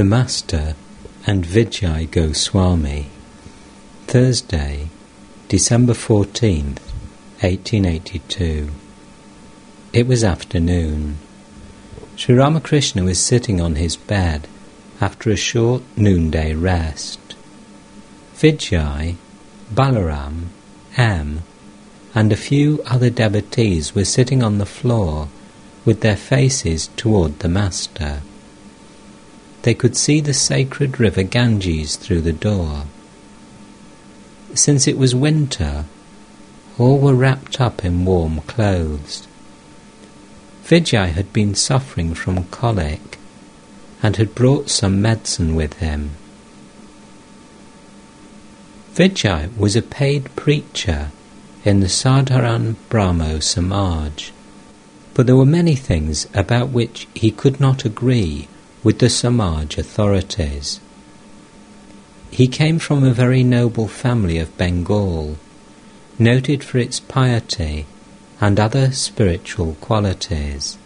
The Master and Vijay Goswami. Thursday, December 14th, 1882. It was afternoon. Sri Ramakrishna was sitting on his bed after a short noonday rest. Vijay, Balaram, M, and a few other devotees were sitting on the floor with their faces toward the Master. They could see the sacred river Ganges through the door. Since it was winter, all were wrapped up in warm clothes. Vijay had been suffering from colic and had brought some medicine with him. Vijay was a paid preacher in the Sadharan Brahmo Samaj, but there were many things about which he could not agree with the Samaj authorities. He came from a very noble family of Bengal, noted for its piety and other spiritual qualities.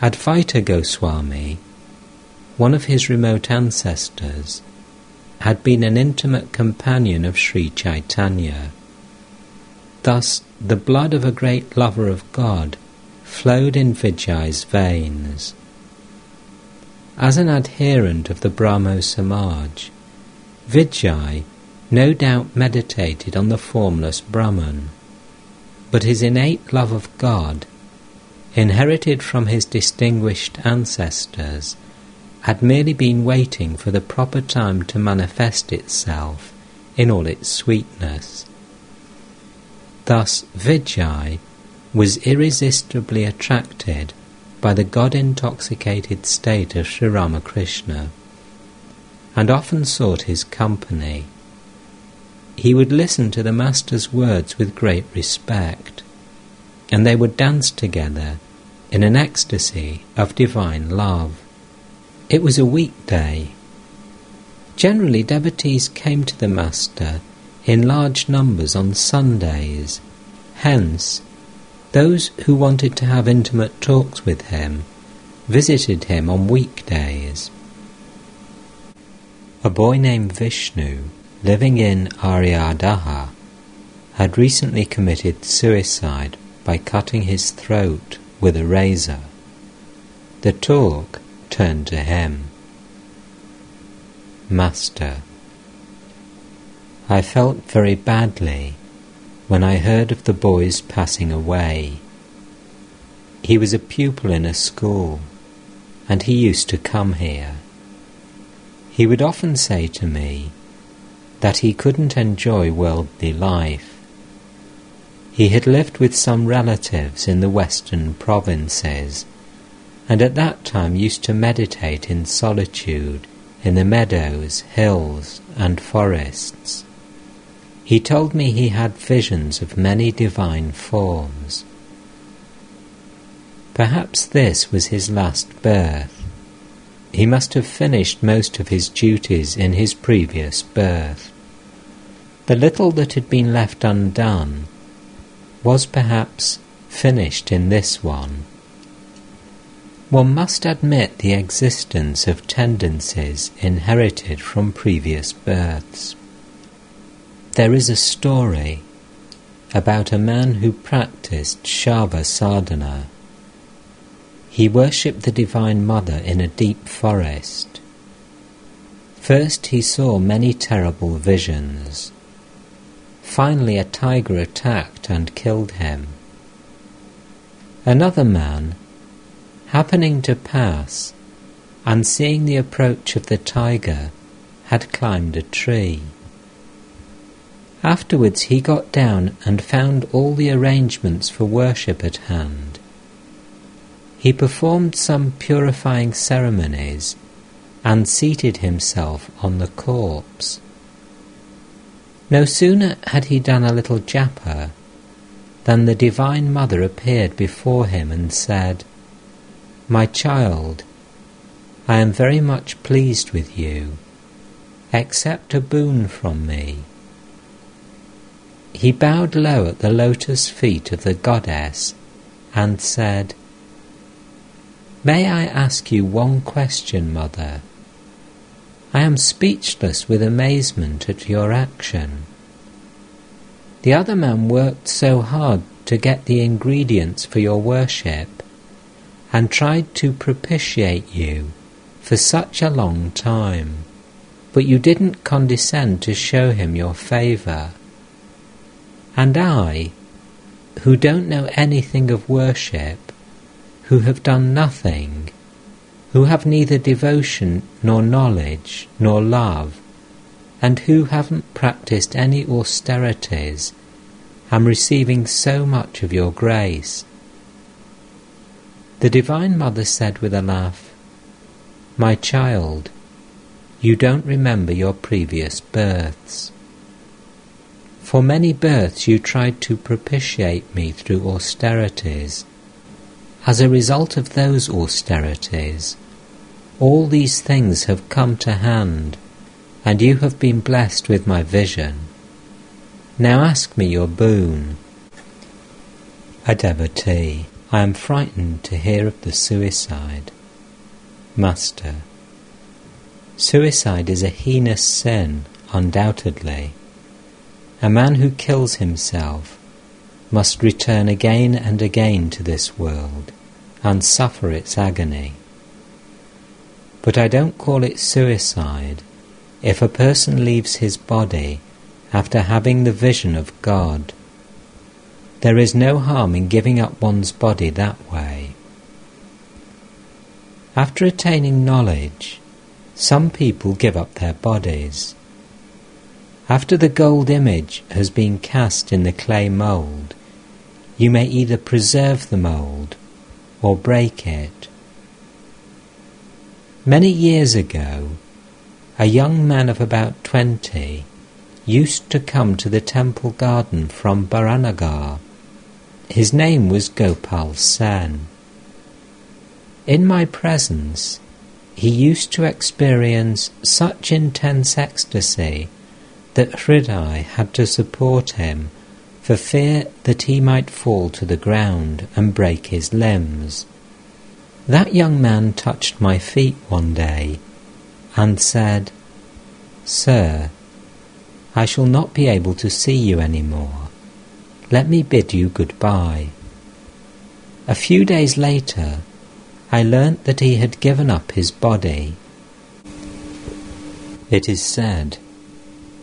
Advaita Goswami, one of his remote ancestors, had been an intimate companion of Sri Chaitanya. Thus, the blood of a great lover of God flowed in Vijay's veins. As an adherent of the Brahmo Samaj, Vijay no doubt meditated on the formless Brahman, but his innate love of God, inherited from his distinguished ancestors, had merely been waiting for the proper time to manifest itself in all its sweetness. Thus Vijay was irresistibly attracted by the God intoxicated state of Sri Ramakrishna, and often sought his company. He would listen to the Master's words with great respect, and they would dance together in an ecstasy of divine love. It was a weekday. Generally, devotees came to the Master in large numbers on Sundays. Hence, those who wanted to have intimate talks with him visited him on weekdays. A boy named Vishnu, living in Aryadaha, had recently committed suicide by cutting his throat with a razor. The talk turned to him. Master, I felt very badly when I heard of the boy's passing away. He was a pupil in a school, and he used to come here. He would often say to me that he couldn't enjoy worldly life. He had lived with some relatives in the western provinces, and at that time used to meditate in solitude in the meadows, hills, and forests. He told me he had visions of many divine forms. Perhaps this was his last birth. He must have finished most of his duties in his previous birth. The little that had been left undone was perhaps finished in this one. One must admit the existence of tendencies inherited from previous births. There is a story about a man who practiced Shava sadhana. He worshipped the Divine Mother in a deep forest. First he saw many terrible visions. Finally a tiger attacked and killed him. Another man, happening to pass and seeing the approach of the tiger, had climbed a tree. Afterwards he got down and found all the arrangements for worship at hand. He performed some purifying ceremonies and seated himself on the corpse. No sooner had he done a little japa than the Divine Mother appeared before him and said, My child, I am very much pleased with you. Accept a boon from me. He bowed low at the lotus feet of the goddess and said, May I ask you one question, Mother? I am speechless with amazement at your action. The other man worked so hard to get the ingredients for your worship and tried to propitiate you for such a long time, but you didn't condescend to show him your favour. And I, who don't know anything of worship, who have done nothing, who have neither devotion nor knowledge nor love, and who haven't practiced any austerities, am receiving so much of your grace. The Divine Mother said with a laugh, My child, you don't remember your previous births. For many births you tried to propitiate me through austerities. As a result of those austerities, all these things have come to hand, and you have been blessed with my vision. Now ask me your boon. A devotee. I am frightened to hear of the suicide. Master. Suicide is a heinous sin, undoubtedly. A man who kills himself must return again and again to this world and suffer its agony. But I don't call it suicide if a person leaves his body after having the vision of God there is no harm in giving up one's body that way. After attaining knowledge, some people give up their bodies. After the gold image has been cast in the clay mould, you may either preserve the mould or break it. Many years ago, a young man of about twenty used to come to the temple garden from Baranagar his name was Gopal Sen. In my presence, he used to experience such intense ecstasy that Hridai had to support him for fear that he might fall to the ground and break his limbs. That young man touched my feet one day and said, Sir, I shall not be able to see you any more. Let me bid you goodbye. A few days later, I learnt that he had given up his body. It is said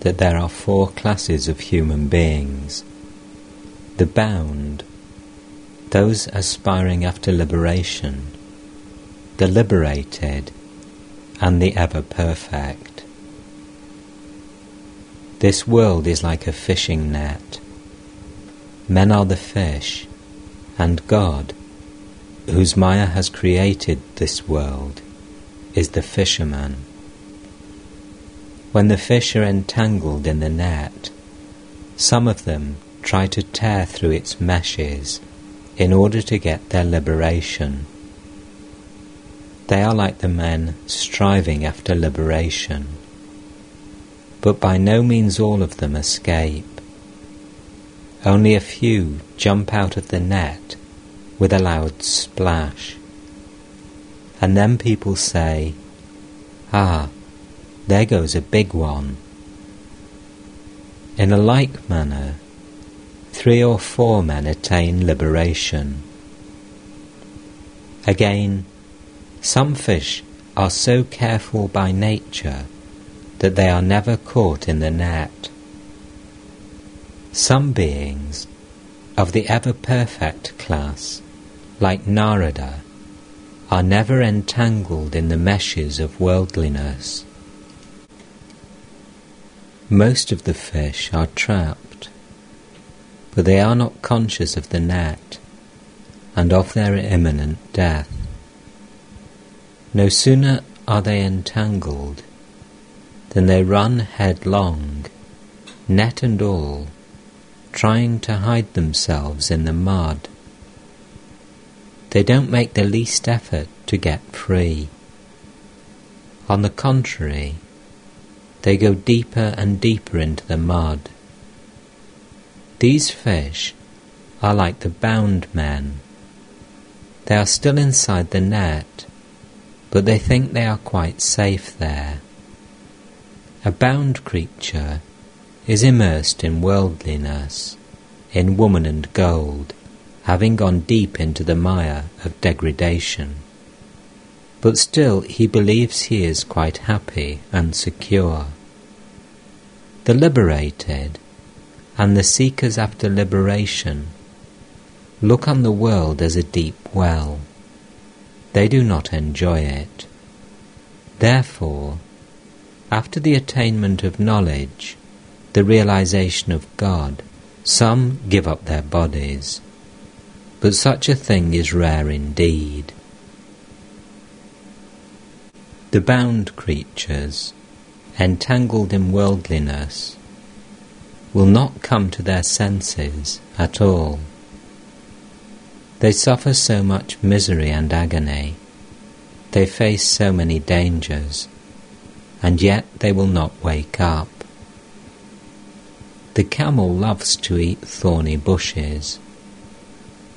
that there are four classes of human beings the bound, those aspiring after liberation, the liberated, and the ever perfect. This world is like a fishing net. Men are the fish, and God, whose Maya has created this world, is the fisherman. When the fish are entangled in the net, some of them try to tear through its meshes in order to get their liberation. They are like the men striving after liberation, but by no means all of them escape. Only a few jump out of the net with a loud splash. And then people say, Ah, there goes a big one. In a like manner, three or four men attain liberation. Again, some fish are so careful by nature that they are never caught in the net. Some beings of the ever perfect class, like Narada, are never entangled in the meshes of worldliness. Most of the fish are trapped, but they are not conscious of the net and of their imminent death. No sooner are they entangled than they run headlong, net and all, trying to hide themselves in the mud. They don't make the least effort to get free. On the contrary, they go deeper and deeper into the mud. These fish are like the bound man. They are still inside the net, but they think they are quite safe there. A bound creature is immersed in worldliness, in woman and gold, having gone deep into the mire of degradation. But still he believes he is quite happy and secure. The liberated and the seekers after liberation look on the world as a deep well. They do not enjoy it. Therefore, after the attainment of knowledge, the realization of God, some give up their bodies, but such a thing is rare indeed. The bound creatures, entangled in worldliness, will not come to their senses at all. They suffer so much misery and agony, they face so many dangers, and yet they will not wake up. The camel loves to eat thorny bushes.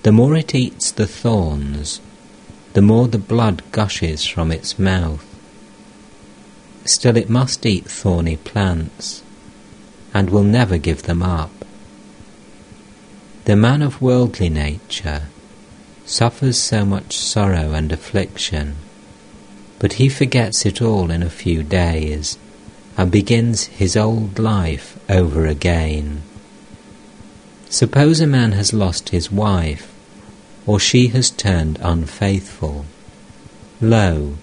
The more it eats the thorns, the more the blood gushes from its mouth. Still it must eat thorny plants, and will never give them up. The man of worldly nature suffers so much sorrow and affliction, but he forgets it all in a few days and begins his old life over again. Suppose a man has lost his wife, or she has turned unfaithful. Lo,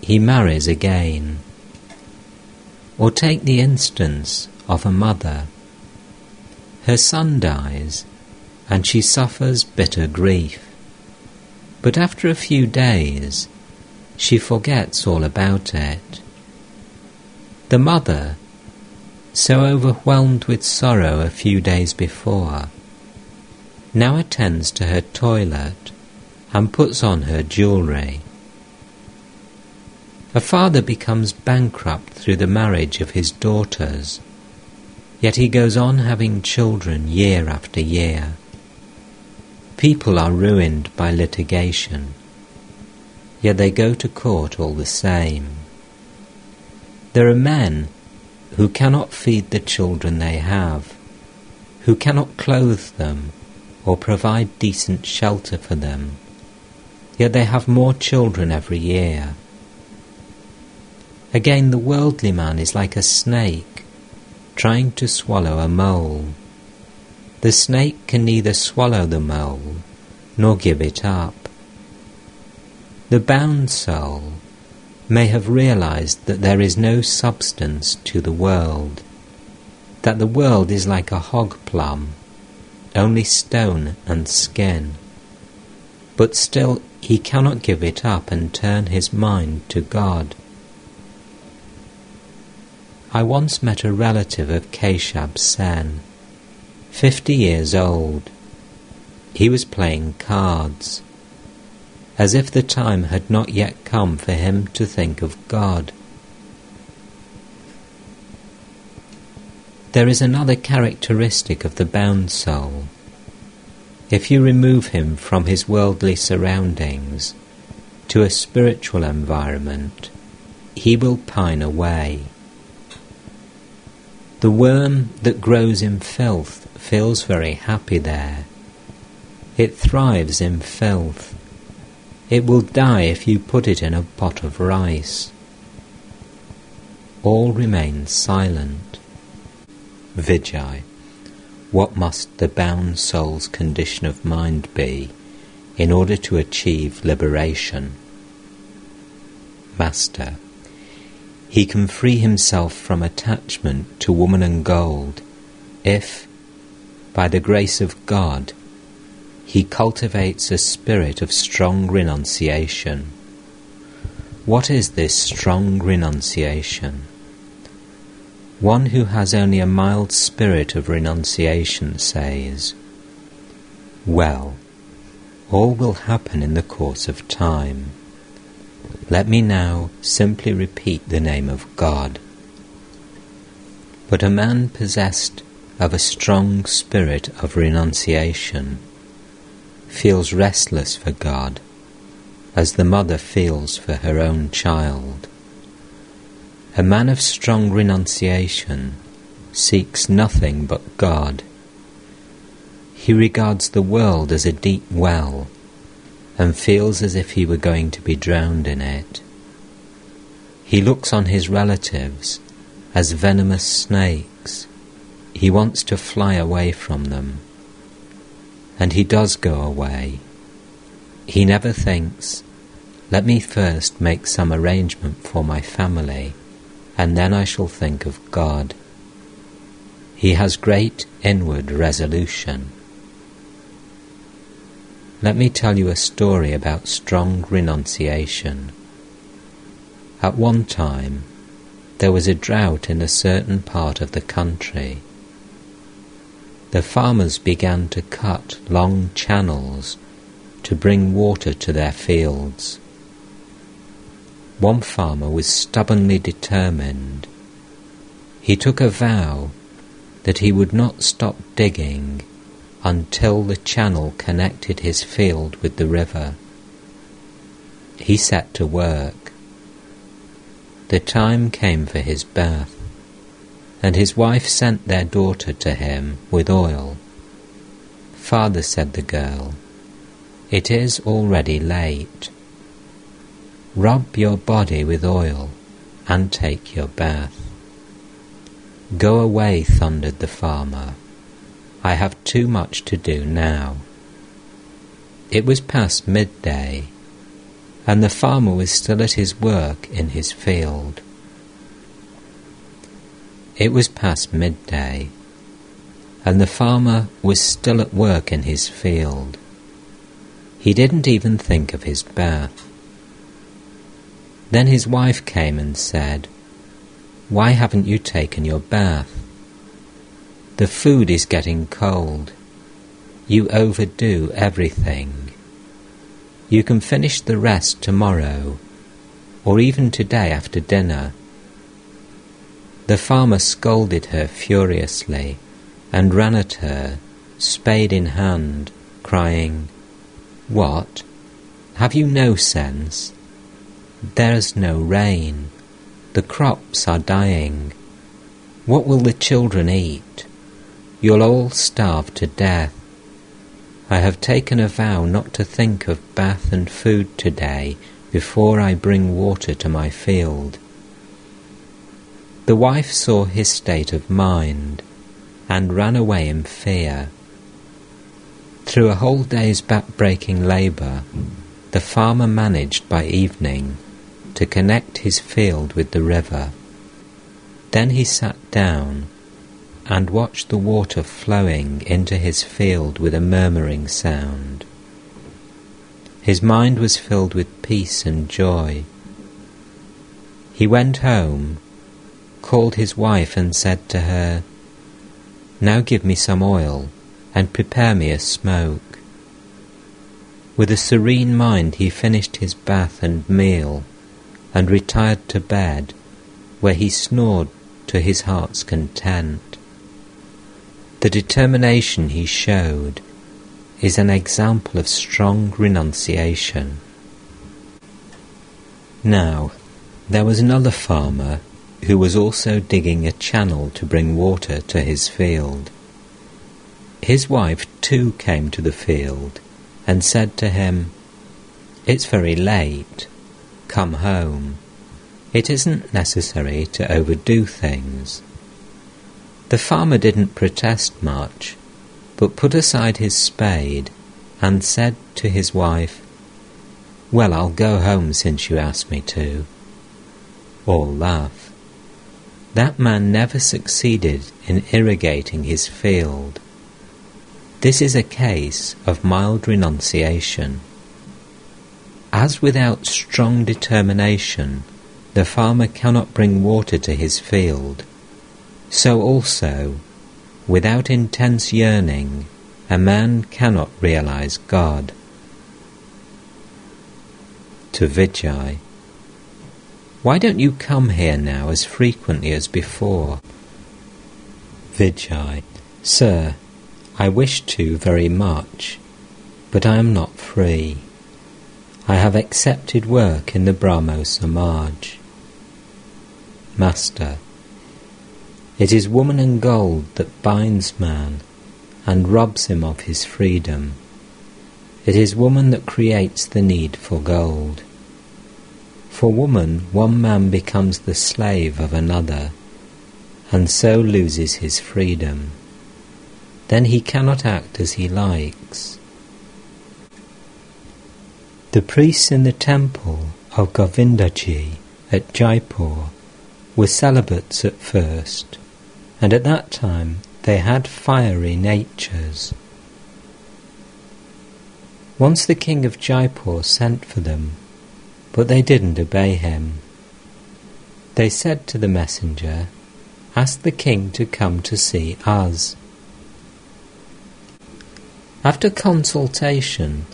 he marries again. Or take the instance of a mother. Her son dies, and she suffers bitter grief. But after a few days, she forgets all about it. The mother, so overwhelmed with sorrow a few days before, now attends to her toilet and puts on her jewellery. A father becomes bankrupt through the marriage of his daughters, yet he goes on having children year after year. People are ruined by litigation, yet they go to court all the same. There are men who cannot feed the children they have, who cannot clothe them or provide decent shelter for them, yet they have more children every year. Again, the worldly man is like a snake trying to swallow a mole. The snake can neither swallow the mole nor give it up. The bound soul may have realized that there is no substance to the world, that the world is like a hog plum, only stone and skin. But still he cannot give it up and turn his mind to God. I once met a relative of Keshab Sen, fifty years old. He was playing cards as if the time had not yet come for him to think of God. There is another characteristic of the bound soul. If you remove him from his worldly surroundings to a spiritual environment, he will pine away. The worm that grows in filth feels very happy there. It thrives in filth it will die if you put it in a pot of rice. All remain silent. Vijay. What must the bound soul's condition of mind be in order to achieve liberation? Master. He can free himself from attachment to woman and gold if, by the grace of God, he cultivates a spirit of strong renunciation. What is this strong renunciation? One who has only a mild spirit of renunciation says, Well, all will happen in the course of time. Let me now simply repeat the name of God. But a man possessed of a strong spirit of renunciation feels restless for God, as the mother feels for her own child. A man of strong renunciation seeks nothing but God. He regards the world as a deep well and feels as if he were going to be drowned in it. He looks on his relatives as venomous snakes. He wants to fly away from them. And he does go away. He never thinks, let me first make some arrangement for my family, and then I shall think of God. He has great inward resolution. Let me tell you a story about strong renunciation. At one time, there was a drought in a certain part of the country. The farmers began to cut long channels to bring water to their fields. One farmer was stubbornly determined. He took a vow that he would not stop digging until the channel connected his field with the river. He set to work. The time came for his bath, and his wife sent their daughter to him with oil. Father, said the girl, it is already late. Rub your body with oil and take your bath. Go away, thundered the farmer. I have too much to do now. It was past midday, and the farmer was still at his work in his field. It was past midday, and the farmer was still at work in his field. He didn't even think of his bath. Then his wife came and said, why haven't you taken your bath? The food is getting cold. You overdo everything. You can finish the rest tomorrow, or even today after dinner. The farmer scolded her furiously and ran at her, spade in hand, crying, What? Have you no sense? There's no rain. The crops are dying. What will the children eat? You'll all starve to death. I have taken a vow not to think of bath and food today before I bring water to my field. The wife saw his state of mind and ran away in fear. Through a whole day's back-breaking labour, the farmer managed by evening to connect his field with the river. Then he sat down and watched the water flowing into his field with a murmuring sound. His mind was filled with peace and joy. He went home, called his wife, and said to her, Now give me some oil and prepare me a smoke. With a serene mind he finished his bath and meal and retired to bed, where he snored to his heart's content. The determination he showed is an example of strong renunciation. Now, there was another farmer who was also digging a channel to bring water to his field. His wife too came to the field and said to him, It's very late come home. It isn't necessary to overdo things. The farmer didn't protest much, but put aside his spade and said to his wife, Well, I'll go home since you asked me to. All laugh. That man never succeeded in irrigating his field. This is a case of mild renunciation. As without strong determination the farmer cannot bring water to his field, so also, without intense yearning, a man cannot realize God. To Vijay, why don't you come here now as frequently as before? Vijay, Sir, I wish to very much, but I am not free. I have accepted work in the Brahmo Samaj. master. It is woman and gold that binds man and robs him of his freedom. It is woman that creates the need for gold. For woman, one man becomes the slave of another, and so loses his freedom. Then he cannot act as he likes. The priests in the temple of Govindaji at Jaipur were celibates at first, and at that time they had fiery natures. Once the king of Jaipur sent for them, but they didn't obey him. They said to the messenger, Ask the king to come to see us. After consultation,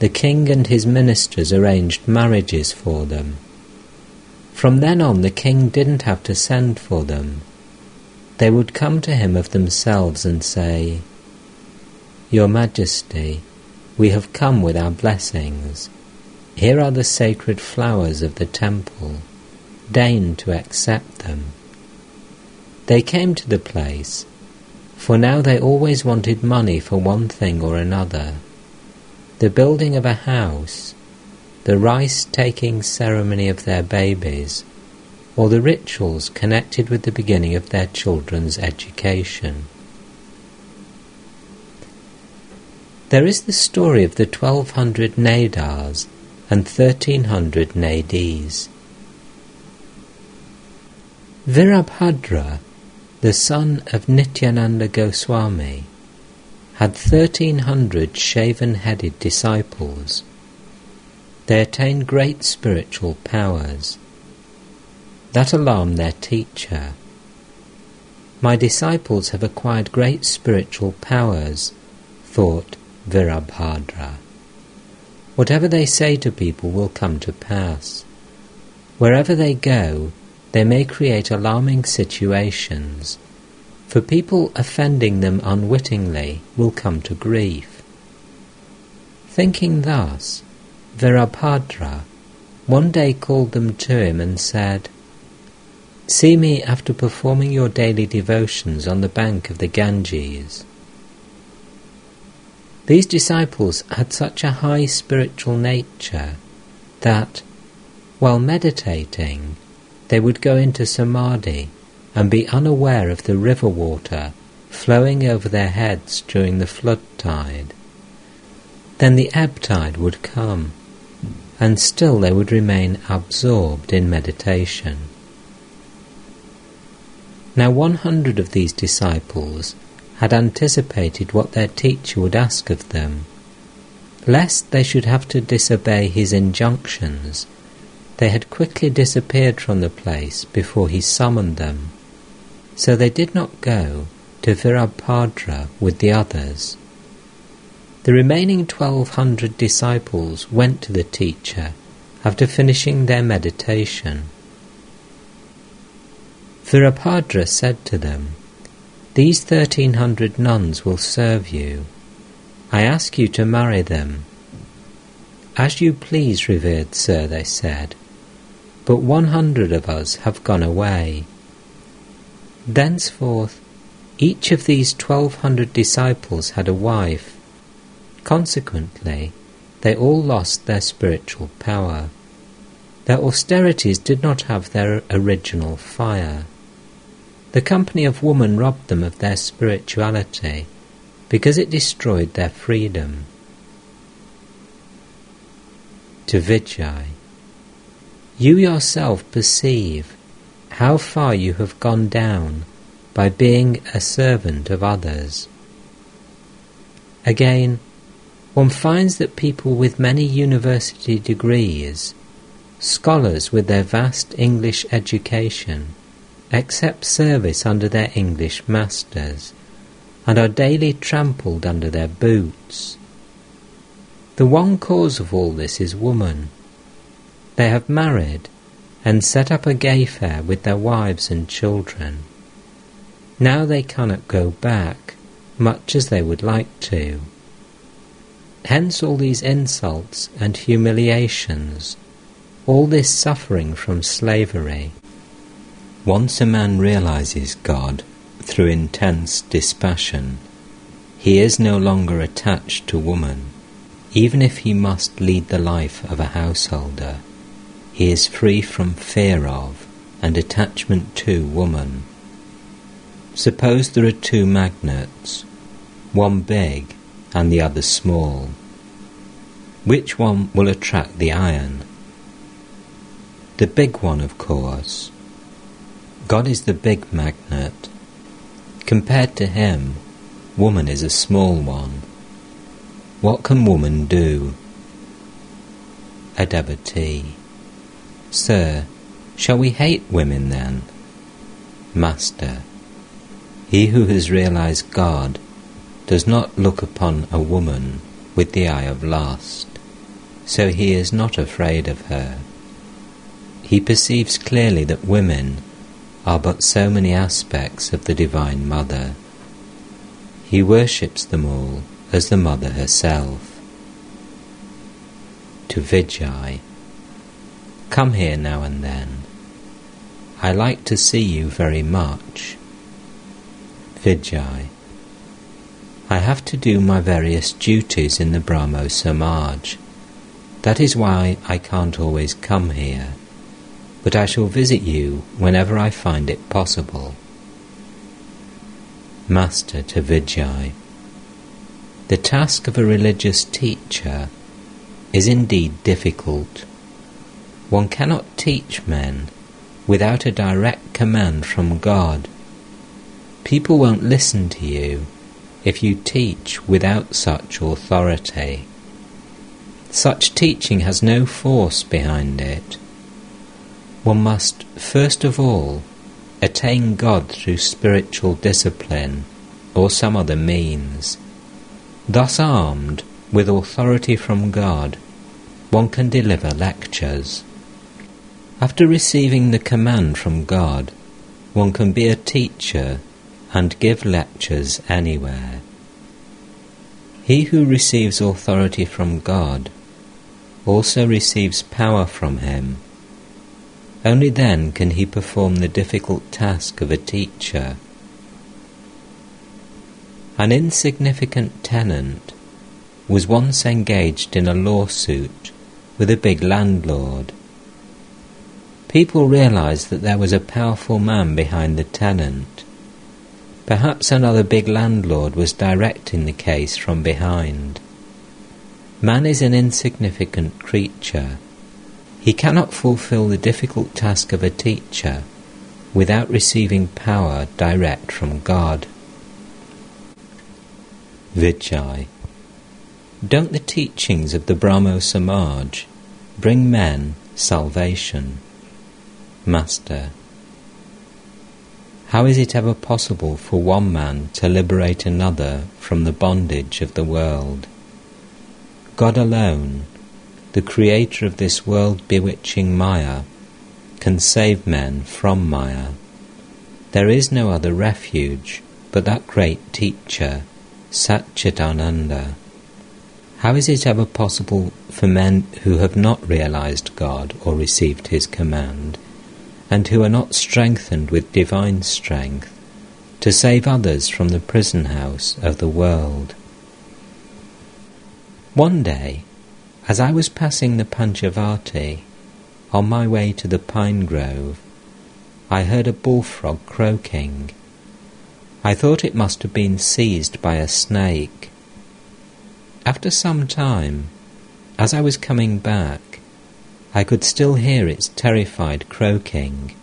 the king and his ministers arranged marriages for them. From then on, the king didn't have to send for them. They would come to him of themselves and say, Your Majesty, we have come with our blessings. Here are the sacred flowers of the temple. Deign to accept them. They came to the place, for now they always wanted money for one thing or another. The building of a house, the rice taking ceremony of their babies, or the rituals connected with the beginning of their children's education. There is the story of the 1200 Nedas and 1300 Nedis. Virabhadra, the son of Nityananda Goswami, had 1300 shaven headed disciples. They attained great spiritual powers. That alarmed their teacher. My disciples have acquired great spiritual powers, thought Virabhadra. Whatever they say to people will come to pass. Wherever they go, they may create alarming situations, for people offending them unwittingly will come to grief. Thinking thus, Virabhadra one day called them to him and said, See me after performing your daily devotions on the bank of the Ganges. These disciples had such a high spiritual nature that, while meditating, they would go into samadhi and be unaware of the river water flowing over their heads during the flood tide. Then the ebb tide would come, and still they would remain absorbed in meditation. Now, one hundred of these disciples had anticipated what their teacher would ask of them. Lest they should have to disobey his injunctions, they had quickly disappeared from the place before he summoned them. So they did not go to Virabhadra with the others. The remaining twelve hundred disciples went to the teacher after finishing their meditation. Virabhadra said to them, these thirteen hundred nuns will serve you. I ask you to marry them. As you please, revered sir, they said, but one hundred of us have gone away. Thenceforth, each of these twelve hundred disciples had a wife. Consequently, they all lost their spiritual power. Their austerities did not have their original fire. The company of woman robbed them of their spirituality because it destroyed their freedom. To Vijay, you yourself perceive how far you have gone down by being a servant of others. Again, one finds that people with many university degrees, scholars with their vast English education, accept service under their English masters, and are daily trampled under their boots. The one cause of all this is woman. They have married and set up a gay fair with their wives and children. Now they cannot go back, much as they would like to. Hence all these insults and humiliations, all this suffering from slavery. Once a man realizes God through intense dispassion, he is no longer attached to woman. Even if he must lead the life of a householder, he is free from fear of and attachment to woman. Suppose there are two magnets, one big and the other small. Which one will attract the iron? The big one, of course. God is the big magnet. Compared to him, woman is a small one. What can woman do? A devotee. Sir, shall we hate women then? Master. He who has realized God does not look upon a woman with the eye of lust, so he is not afraid of her. He perceives clearly that women are but so many aspects of the Divine Mother. He worships them all as the Mother herself. To Vijay, come here now and then. I like to see you very much. Vijay, I have to do my various duties in the Brahmo Samaj. That is why I can't always come here, but I shall visit you whenever I find it possible. Master to Vijay, the task of a religious teacher is indeed difficult. One cannot teach men without a direct command from God. People won't listen to you if you teach without such authority. Such teaching has no force behind it. One must, first of all, attain God through spiritual discipline or some other means. Thus armed with authority from God, one can deliver lectures. After receiving the command from God, one can be a teacher and give lectures anywhere. He who receives authority from God also receives power from Him. Only then can he perform the difficult task of a teacher. An insignificant tenant was once engaged in a lawsuit with a big landlord. People realized that there was a powerful man behind the tenant. Perhaps another big landlord was directing the case from behind. Man is an insignificant creature. He cannot fulfill the difficult task of a teacher without receiving power direct from God. Vijay. Don't the teachings of the Brahmo Samaj bring men salvation? Master. How is it ever possible for one man to liberate another from the bondage of the world? God alone, the creator of this world bewitching Maya, can save men from Maya. There is no other refuge but that great teacher, Satchitananda. How is it ever possible for men who have not realized God or received His command, and who are not strengthened with divine strength, to save others from the prison house of the world? One day, as I was passing the Panchavati, on my way to the pine grove, I heard a bullfrog croaking. I thought it must have been seized by a snake. After some time, as I was coming back, I could still hear its terrified croaking.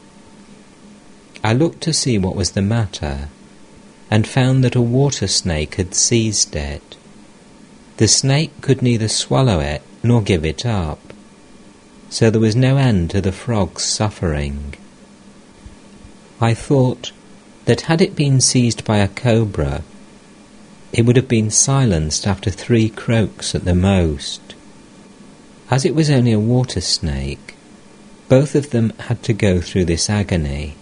I looked to see what was the matter, and found that a water snake had seized it. The snake could neither swallow it nor give it up, so there was no end to the frog's suffering. I thought, that had it been seized by a cobra, it would have been silenced after three croaks at the most. As it was only a water snake, both of them had to go through this agony.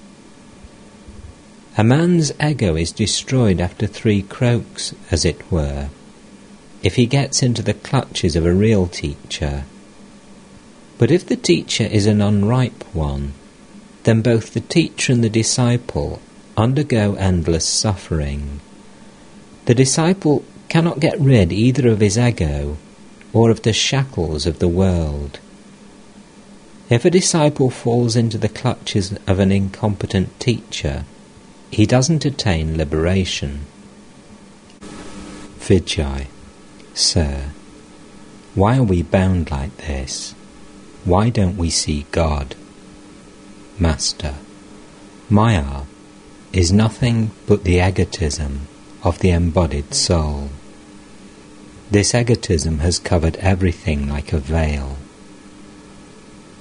A man's ego is destroyed after three croaks, as it were, if he gets into the clutches of a real teacher. But if the teacher is an unripe one, then both the teacher and the disciple undergo endless suffering. The disciple cannot get rid either of his ego or of the shackles of the world. If a disciple falls into the clutches of an incompetent teacher, he doesn't attain liberation. Vijay, Sir, why are we bound like this? Why don't we see God? Master, Maya is nothing but the egotism of the embodied soul. This egotism has covered everything like a veil.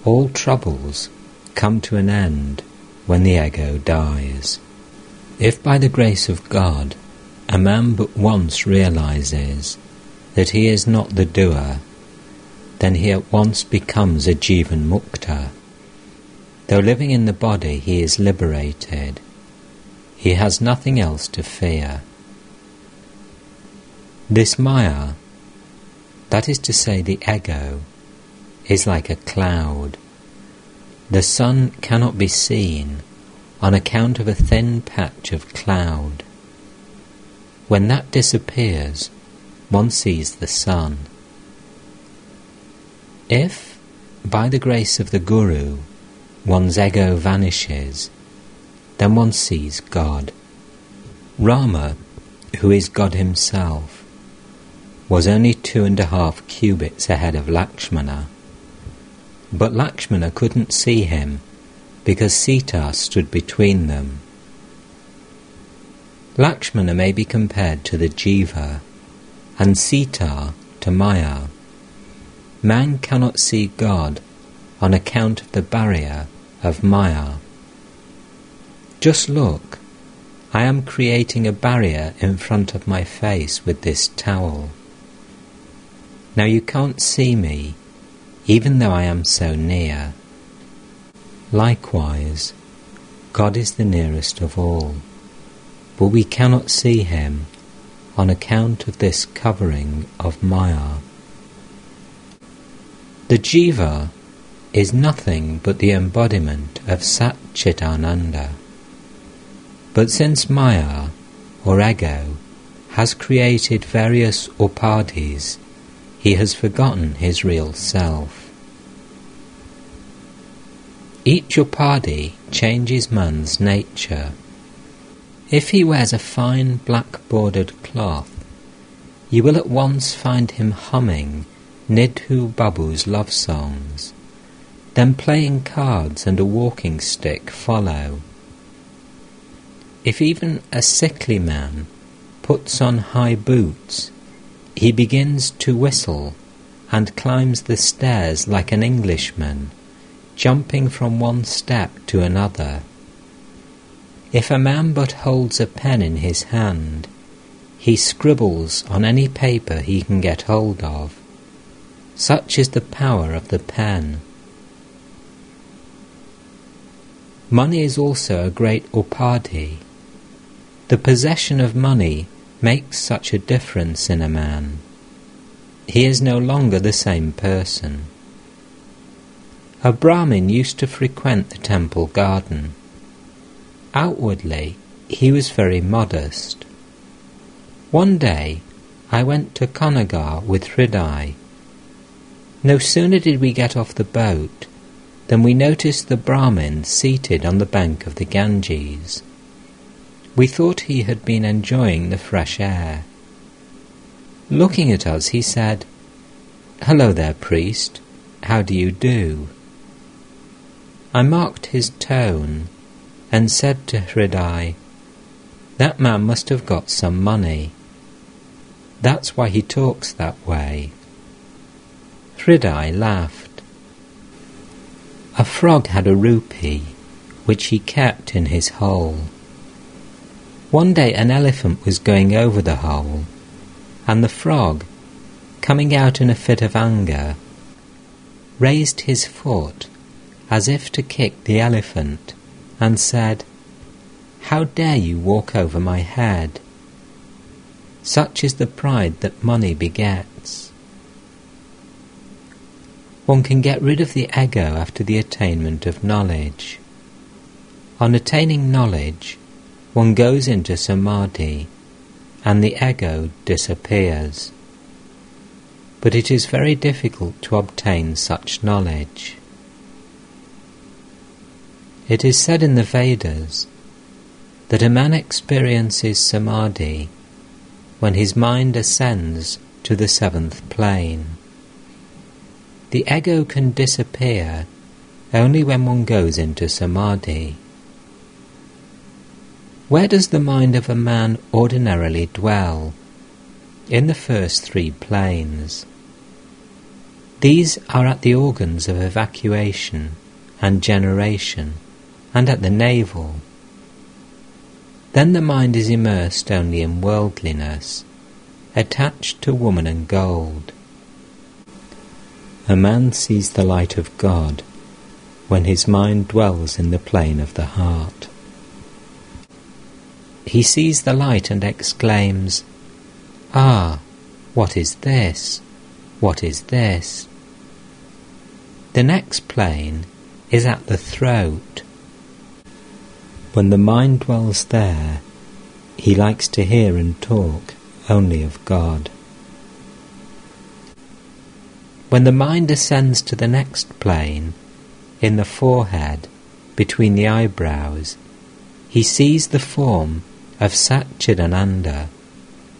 All troubles come to an end when the ego dies. If by the grace of God a man but once realizes that he is not the doer, then he at once becomes a Jivan Mukta. Though living in the body, he is liberated. He has nothing else to fear. This Maya, that is to say the ego, is like a cloud. The sun cannot be seen on account of a thin patch of cloud. When that disappears, one sees the sun. If, by the grace of the Guru, one's ego vanishes, then one sees God. Rama, who is God himself, was only two and a half cubits ahead of Lakshmana. But Lakshmana couldn't see him because Sita stood between them. Lakshmana may be compared to the Jiva and Sita to Maya. Man cannot see God on account of the barrier of Maya. Just look, I am creating a barrier in front of my face with this towel. Now you can't see me, even though I am so near. Likewise, God is the nearest of all, but we cannot see him on account of this covering of Maya. The Jiva is nothing but the embodiment of Sat Chit Ananda. But since Maya, or ego, has created various upadhis, he has forgotten his real self. Each upadhi changes man's nature. If he wears a fine black bordered cloth, you will at once find him humming Nidhu Babu's love songs. Then playing cards and a walking stick follow. If even a sickly man puts on high boots, he begins to whistle and climbs the stairs like an Englishman jumping from one step to another. If a man but holds a pen in his hand, he scribbles on any paper he can get hold of. Such is the power of the pen. Money is also a great upadhi. The possession of money makes such a difference in a man. He is no longer the same person. A Brahmin used to frequent the temple garden. Outwardly, he was very modest. One day, I went to Konnagar with Hriday. No sooner did we get off the boat than we noticed the Brahmin seated on the bank of the Ganges. We thought he had been enjoying the fresh air. Looking at us, he said, Hello there, priest. How do you do? I marked his tone and said to Hriday, That man must have got some money. That's why he talks that way. Hriday laughed. A frog had a rupee, which he kept in his hole. One day an elephant was going over the hole, and the frog, coming out in a fit of anger, raised his foot as if to kick the elephant, and said, How dare you walk over my head? Such is the pride that money begets. One can get rid of the ego after the attainment of knowledge. On attaining knowledge, one goes into samadhi and the ego disappears. But it is very difficult to obtain such knowledge. It is said in the Vedas that a man experiences samadhi when his mind ascends to the seventh plane. The ego can disappear only when one goes into samadhi. Where does the mind of a man ordinarily dwell? In the first three planes. These are at the organs of evacuation and generation, and at the navel. Then the mind is immersed only in worldliness, attached to woman and gold. A man sees the light of God when his mind dwells in the plane of the heart. He sees the light and exclaims, Ah, what is this? What is this? The next plane is at the throat. When the mind dwells there, he likes to hear and talk only of God. When the mind ascends to the next plane, in the forehead, between the eyebrows, he sees the form of Satchidananda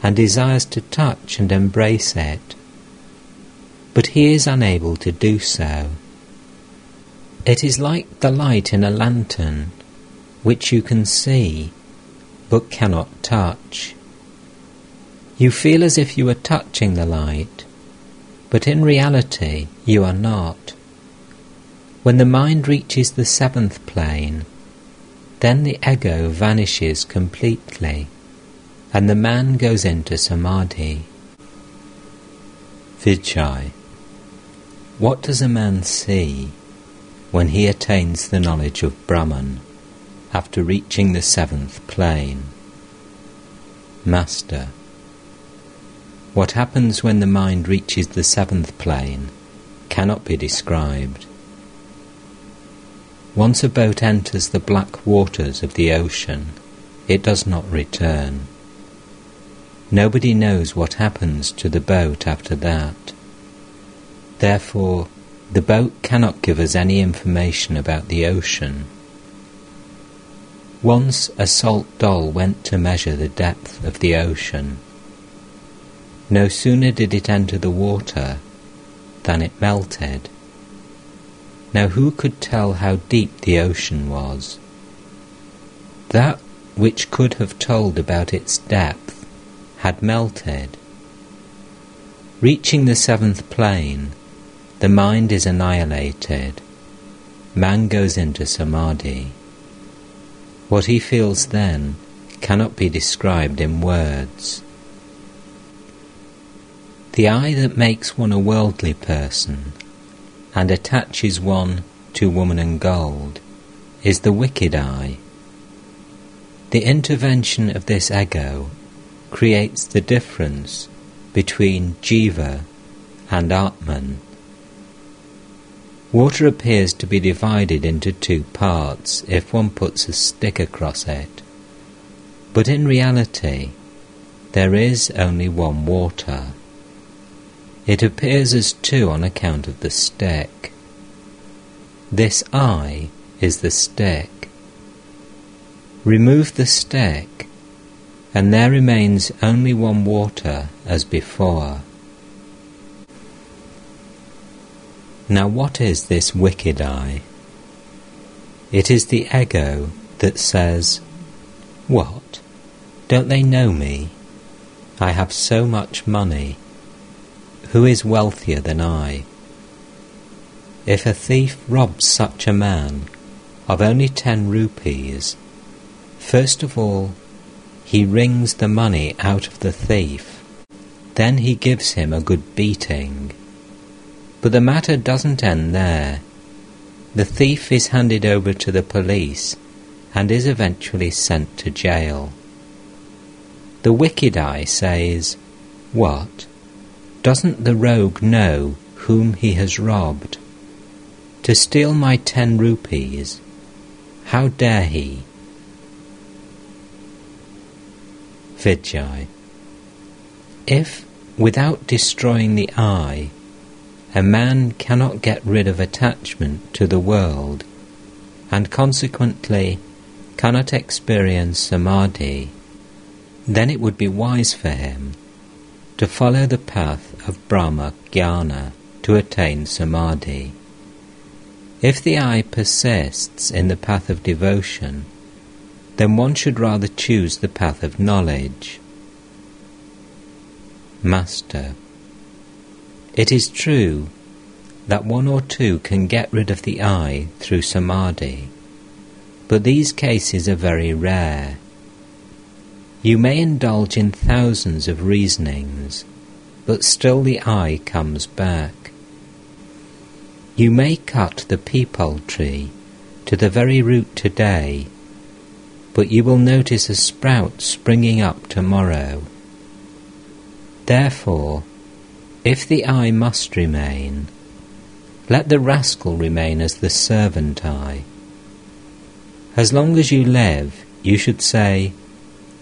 and desires to touch and embrace it, but he is unable to do so. It is like the light in a lantern, which you can see, but cannot touch. You feel as if you are touching the light, but in reality you are not. When the mind reaches the seventh plane, then the ego vanishes completely, and the man goes into samadhi. Vijay. What does a man see when he attains the knowledge of Brahman after reaching the seventh plane? Master. What happens when the mind reaches the seventh plane cannot be described. Once a boat enters the black waters of the ocean, it does not return. Nobody knows what happens to the boat after that. Therefore, the boat cannot give us any information about the ocean. Once a salt doll went to measure the depth of the ocean. No sooner did it enter the water than it melted. Now who could tell how deep the ocean was? That which could have told about its depth had melted. Reaching the seventh plane, the mind is annihilated. Man goes into samadhi. What he feels then cannot be described in words. The I that makes one a worldly person and attaches one to woman and gold is the wicked I. The intervention of this ego creates the difference between jiva and atman. Water appears to be divided into two parts if one puts a stick across it, but in reality there is only one water. It appears as two on account of the stick. This I is the stick. Remove the stick, and there remains only one water as before. Now, what is this wicked I? It is the ego that says, What? Don't they know me? I have so much money. Who is wealthier than I? If a thief robs such a man of only ten rupees, first of all he wrings the money out of the thief, then he gives him a good beating. But the matter doesn't end there. The thief is handed over to the police and is eventually sent to jail. The wicked I says, What? Doesn't the rogue know whom he has robbed? To steal my ten rupees, How dare he? Vijay. If, without destroying the I, a man cannot get rid of attachment to the world, and consequently cannot experience samadhi, then it would be wise for him to follow the path of Brahma Jnana to attain samadhi. If the I persists in the path of devotion, then one should rather choose the path of knowledge. Master, it is true that one or two can get rid of the I through samadhi, but these cases are very rare. You may indulge in thousands of reasonings, but still the I comes back. You may cut the peepal tree to the very root today, but you will notice a sprout springing up tomorrow. Therefore, if the I must remain, let the rascal remain as the servant I. As long as you live, you should say,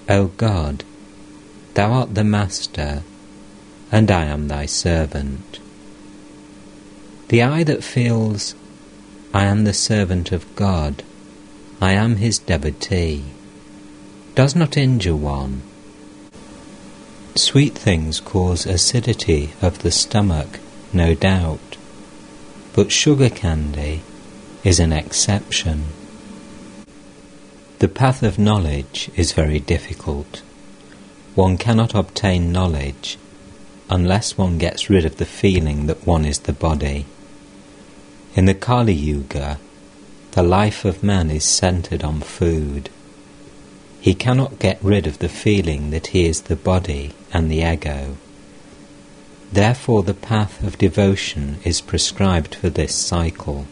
O God, Thou art the Master, and I am Thy servant. The I that feels, I am the servant of God, I am His devotee, does not injure one, Sweet things cause acidity of the stomach, no doubt, but sugar candy is an exception. The path of knowledge is very difficult. One cannot obtain knowledge unless one gets rid of the feeling that one is the body. In the Kali Yuga, the life of man is centered on food. He cannot get rid of the feeling that he is the body and the ego. Therefore, the path of devotion is prescribed for this cycle.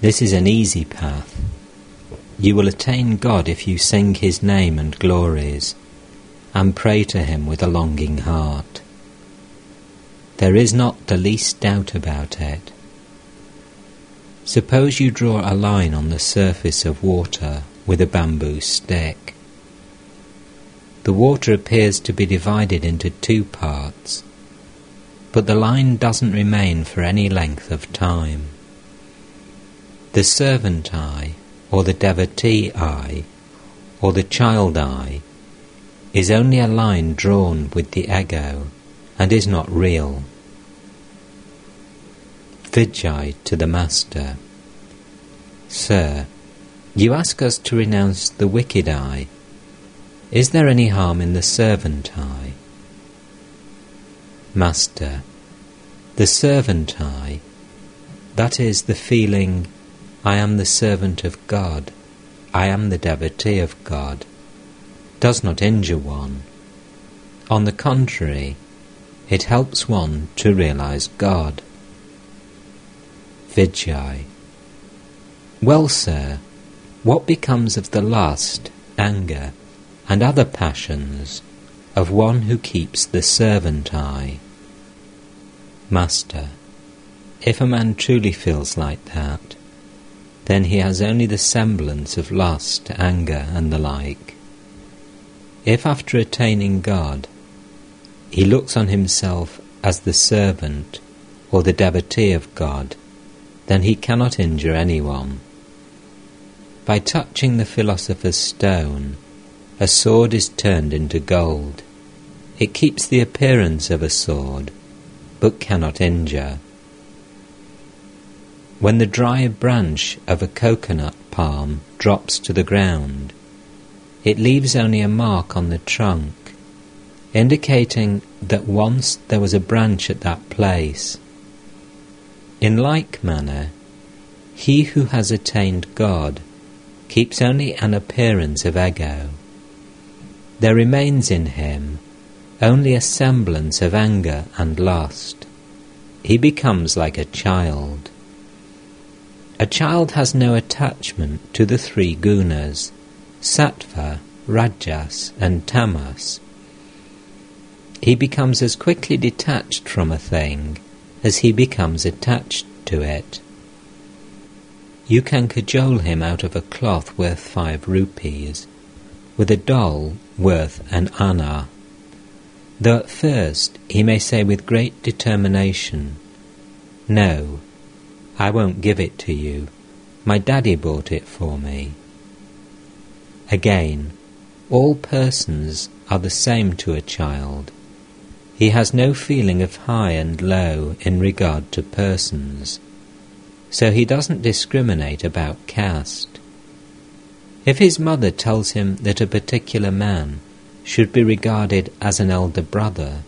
This is an easy path. You will attain God if you sing His name and glories, and pray to Him with a longing heart. There is not the least doubt about it. Suppose you draw a line on the surface of water with a bamboo stick. The water appears to be divided into two parts, but the line doesn't remain for any length of time. The servant I, or the devotee I, or the child I, is only a line drawn with the ego and is not real. Vijay to the Master Sir, you ask us to renounce the wicked I. Is there any harm in the servant I? Master, the servant I, that is the feeling, I am the servant of God, I am the devotee of God, does not injure one. On the contrary, it helps one to realize God. Vijay. Well, sir, what becomes of the lust, anger, and other passions of one who keeps the servant I? Master, if a man truly feels like that, then he has only the semblance of lust, anger, and the like. If after attaining God, he looks on himself as the servant or the devotee of God, then he cannot injure anyone. By touching the philosopher's stone, a sword is turned into gold. It keeps the appearance of a sword, but cannot injure. When the dry branch of a coconut palm drops to the ground, it leaves only a mark on the trunk, indicating that once there was a branch at that place. In like manner, he who has attained God keeps only an appearance of ego. There remains in him only a semblance of anger and lust. He becomes like a child. A child has no attachment to the three gunas, sattva, rajas, and tamas. He becomes as quickly detached from a thing as he becomes attached to it. You can cajole him out of a cloth worth five rupees, with a doll worth an anna. Though at first he may say with great determination, No, I won't give it to you. My daddy bought it for me. Again, all persons are the same to a child. He has no feeling of high and low in regard to persons, so he doesn't discriminate about caste. If his mother tells him that a particular man should be regarded as an elder brother,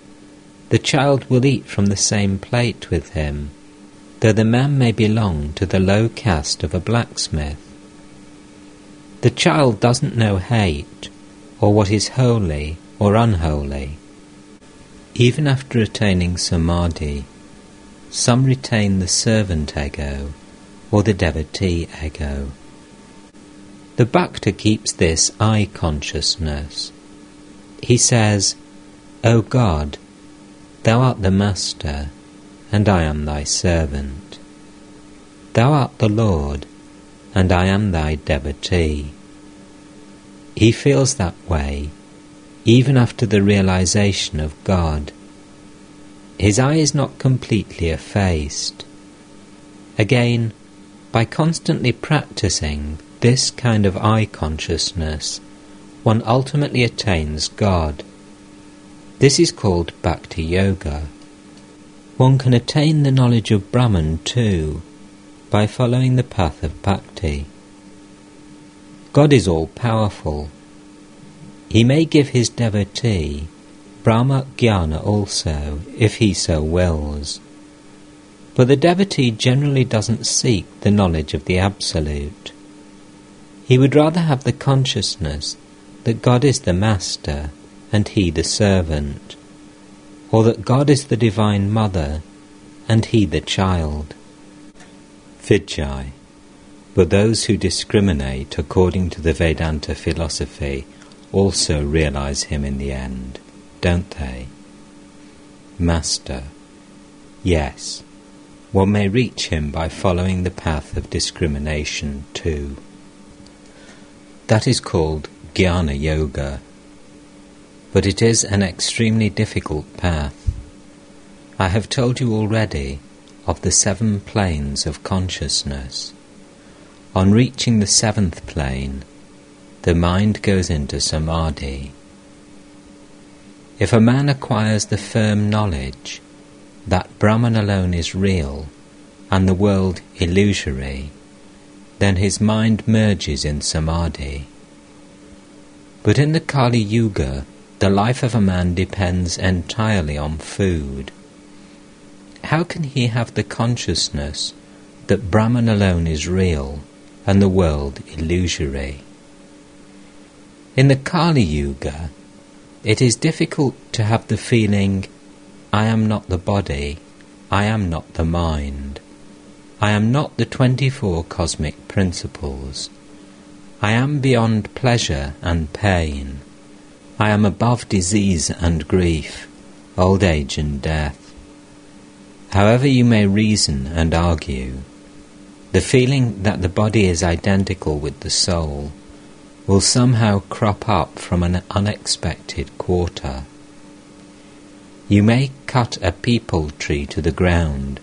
the child will eat from the same plate with him, though the man may belong to the low caste of a blacksmith. The child doesn't know hate, or what is holy or unholy. Even after attaining samadhi, some retain the servant ego or the devotee ego. The Bhakta keeps this I consciousness. He says, O God, Thou art the Master, and I am Thy servant. Thou art the Lord, and I am Thy devotee. He feels that way even after the realization of God. His I is not completely effaced. Again, by constantly practicing this kind of I consciousness, one ultimately attains God. This is called Bhakti Yoga. One can attain the knowledge of Brahman too by following the path of Bhakti. God is all powerful he may give his devotee Brahma Jnana also, if he so wills. But the devotee generally doesn't seek the knowledge of the Absolute. He would rather have the consciousness that God is the Master and he the servant, or that God is the Divine Mother and he the child. Vijay. But those who discriminate according to the Vedanta philosophy also realize him in the end, don't they? Master, yes, one may reach him by following the path of discrimination too. That is called Jnana Yoga, but it is an extremely difficult path. I have told you already of the seven planes of consciousness. On reaching the seventh plane, the mind goes into samadhi. If a man acquires the firm knowledge that Brahman alone is real and the world illusory, then his mind merges in samadhi. But in the Kali Yuga, the life of a man depends entirely on food. How can he have the consciousness that Brahman alone is real and the world illusory? In the Kali Yuga, it is difficult to have the feeling, I am not the body, I am not the mind, I am not the 24 cosmic principles, I am beyond pleasure and pain, I am above disease and grief, old age and death. However you may reason and argue, the feeling that the body is identical with the soul will somehow crop up from an unexpected quarter. You may cut a peepal tree to the ground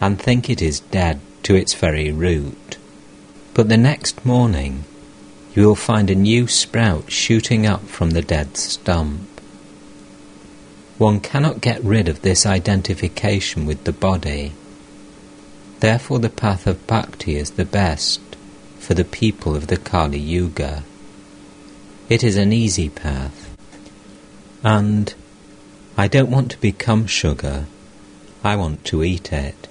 and think it is dead to its very root, but the next morning you will find a new sprout shooting up from the dead stump. One cannot get rid of this identification with the body. Therefore, the path of bhakti is the best for the people of the Kali Yuga. It is an easy path. And I don't want to become sugar. I want to eat it.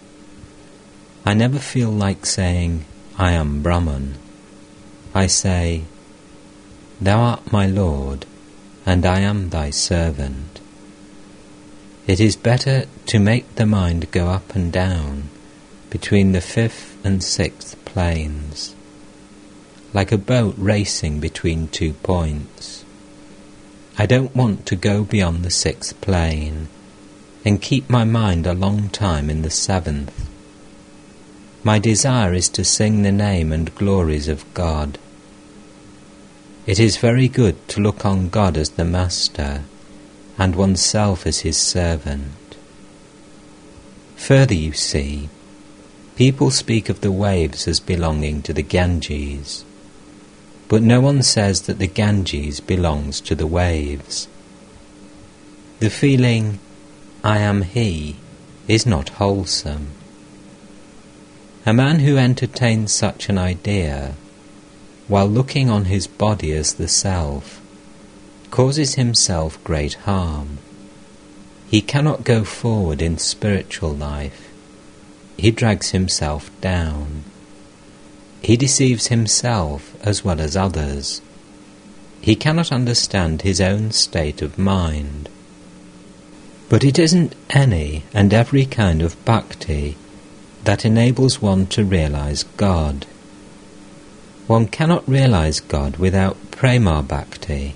I never feel like saying, I am Brahman. I say, Thou art my Lord, and I am thy servant. It is better to make the mind go up and down between the fifth and sixth planes like a boat racing between two points. I don't want to go beyond the sixth plane and keep my mind a long time in the seventh. My desire is to sing the name and glories of God. It is very good to look on God as the Master and oneself as his servant. Further, you see, people speak of the waves as belonging to the Ganges, but no one says that the Ganges belongs to the waves. The feeling, I am he, is not wholesome. A man who entertains such an idea while looking on his body as the self, causes himself great harm. He cannot go forward in spiritual life. He drags himself down. He deceives himself as well as others. He cannot understand his own state of mind. But it isn't any and every kind of bhakti that enables one to realize God. One cannot realize God without prema bhakti.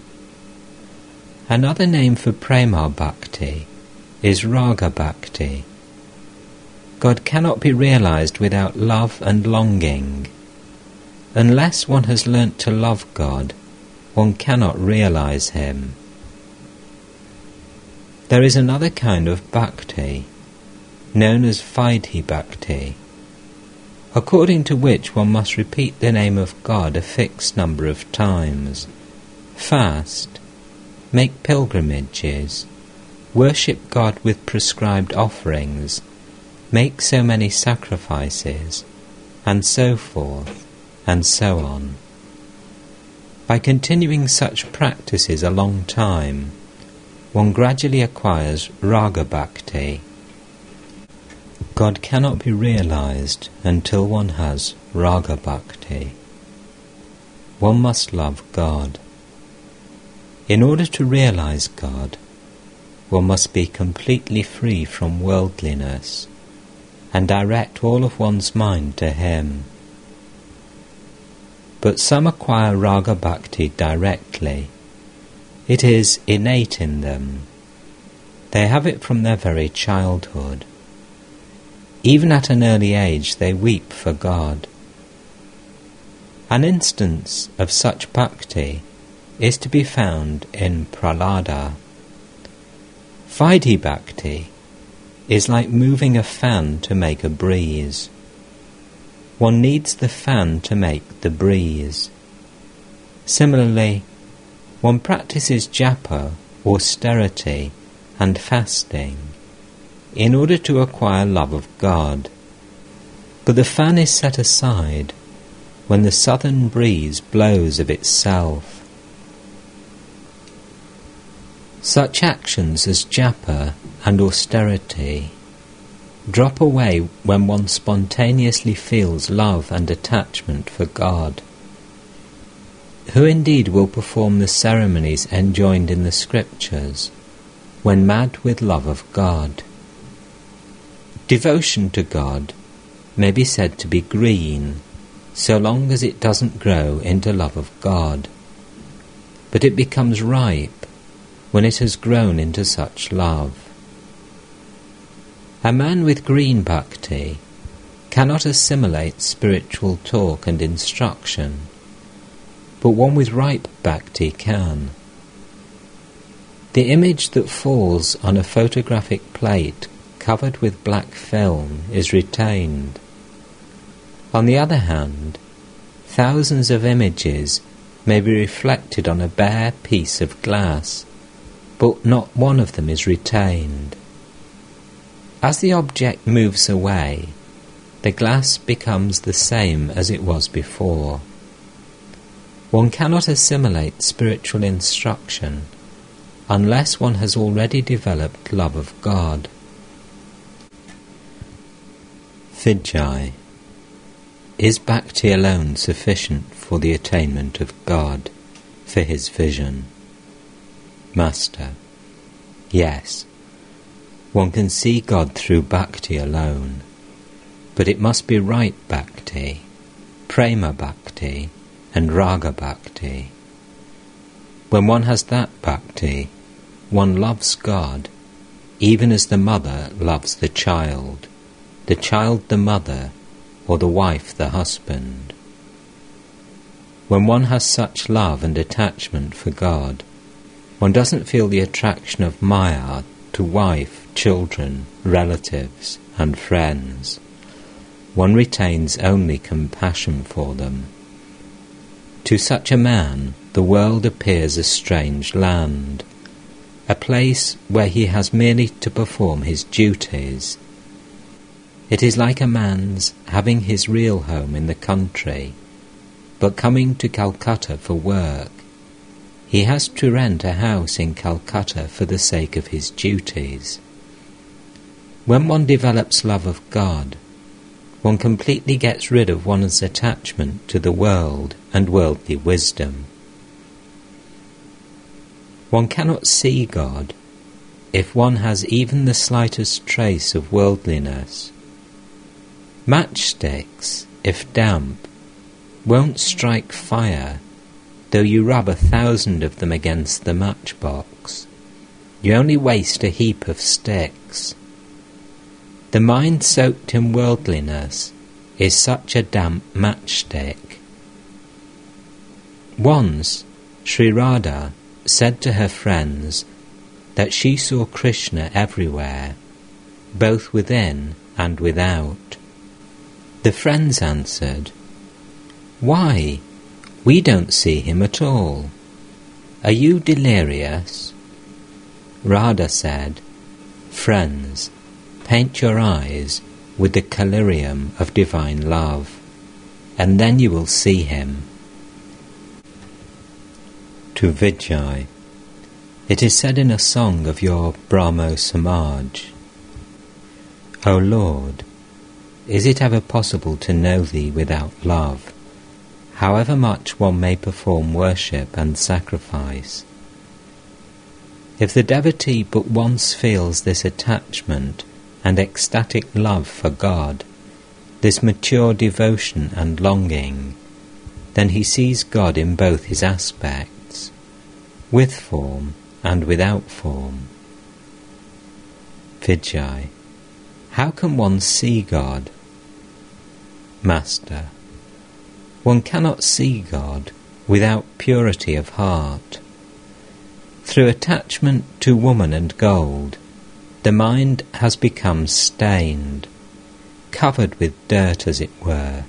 Another name for prema bhakti is raga bhakti. God cannot be realized without love and longing. Unless one has learnt to love God, one cannot realize Him. There is another kind of bhakti, known as Vaidhi bhakti according to which one must repeat the name of God a fixed number of times, fast, make pilgrimages, worship God with prescribed offerings, make so many sacrifices, and so forth, and so on. By continuing such practices a long time, one gradually acquires raga bhakti, God cannot be realized until one has raga bhakti. One must love God. In order to realize God, one must be completely free from worldliness and direct all of one's mind to Him. But some acquire raga bhakti directly. It is innate in them. They have it from their very childhood. Even at an early age, they weep for God. An instance of such bhakti is to be found in Prahlada. Vaidhi bhakti is like moving a fan to make a breeze. One needs the fan to make the breeze. Similarly, one practices japa, austerity, and fasting in order to acquire love of God. But the fan is set aside when the southern breeze blows of itself. Such actions as japa and austerity drop away when one spontaneously feels love and attachment for God. Who indeed will perform the ceremonies enjoined in the Scriptures when mad with love of God? Devotion to God may be said to be green so long as it doesn't grow into love of God, but it becomes ripe when it has grown into such love. A man with green bhakti cannot assimilate spiritual talk and instruction, but one with ripe bhakti can. The image that falls on a photographic plate covered with black film is retained. On the other hand, thousands of images may be reflected on a bare piece of glass, but not one of them is retained. As the object moves away, the glass becomes the same as it was before. One cannot assimilate spiritual instruction unless one has already developed love of God. Vijay. Is bhakti alone sufficient for the attainment of God, for his vision? Master. Yes. One can see God through bhakti alone, but it must be right bhakti, prema bhakti, and raga bhakti. When one has that bhakti, one loves God, even as the mother loves the child the child the mother, or the wife the husband. When one has such love and attachment for God, one doesn't feel the attraction of Maya to wife, children, relatives, and friends. One retains only compassion for them. To such a man, the world appears a strange land, a place where he has merely to perform his duties. It is like a man's having his real home in the country, but coming to Calcutta for work. He has to rent a house in Calcutta for the sake of his duties. When one develops love of God, one completely gets rid of one's attachment to the world and worldly wisdom. One cannot see God if one has even the slightest trace of worldliness. Matchsticks, if damp, won't strike fire though you rub a thousand of them against the matchbox. You only waste a heap of sticks. The mind soaked in worldliness is such a damp matchstick. Once, Sri Radha said to her friends that she saw Krishna everywhere, both within and without. The friends answered, Why? We don't see him at all. Are you delirious? Radha said, Friends, paint your eyes with the collyrium of divine love, and then you will see him. To Vijay, it is said in a song of your Brahmo Samaj, O Lord, is it ever possible to know thee without love? However much one may perform worship and sacrifice. If the devotee but once feels this attachment and ecstatic love for God, this mature devotion and longing, then he sees God in both his aspects, with form and without form. Vijay, how can one see God? Master, one cannot see God without purity of heart. Through attachment to woman and gold, the mind has become stained, covered with dirt as it were.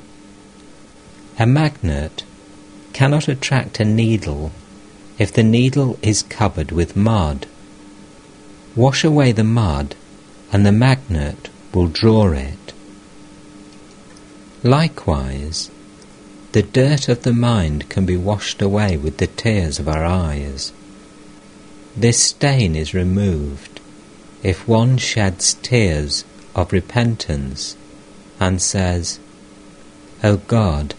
A magnet cannot attract a needle if the needle is covered with mud. Wash away the mud and the magnet will draw it. Likewise, the dirt of the mind can be washed away with the tears of our eyes. This stain is removed if one sheds tears of repentance and says, O God,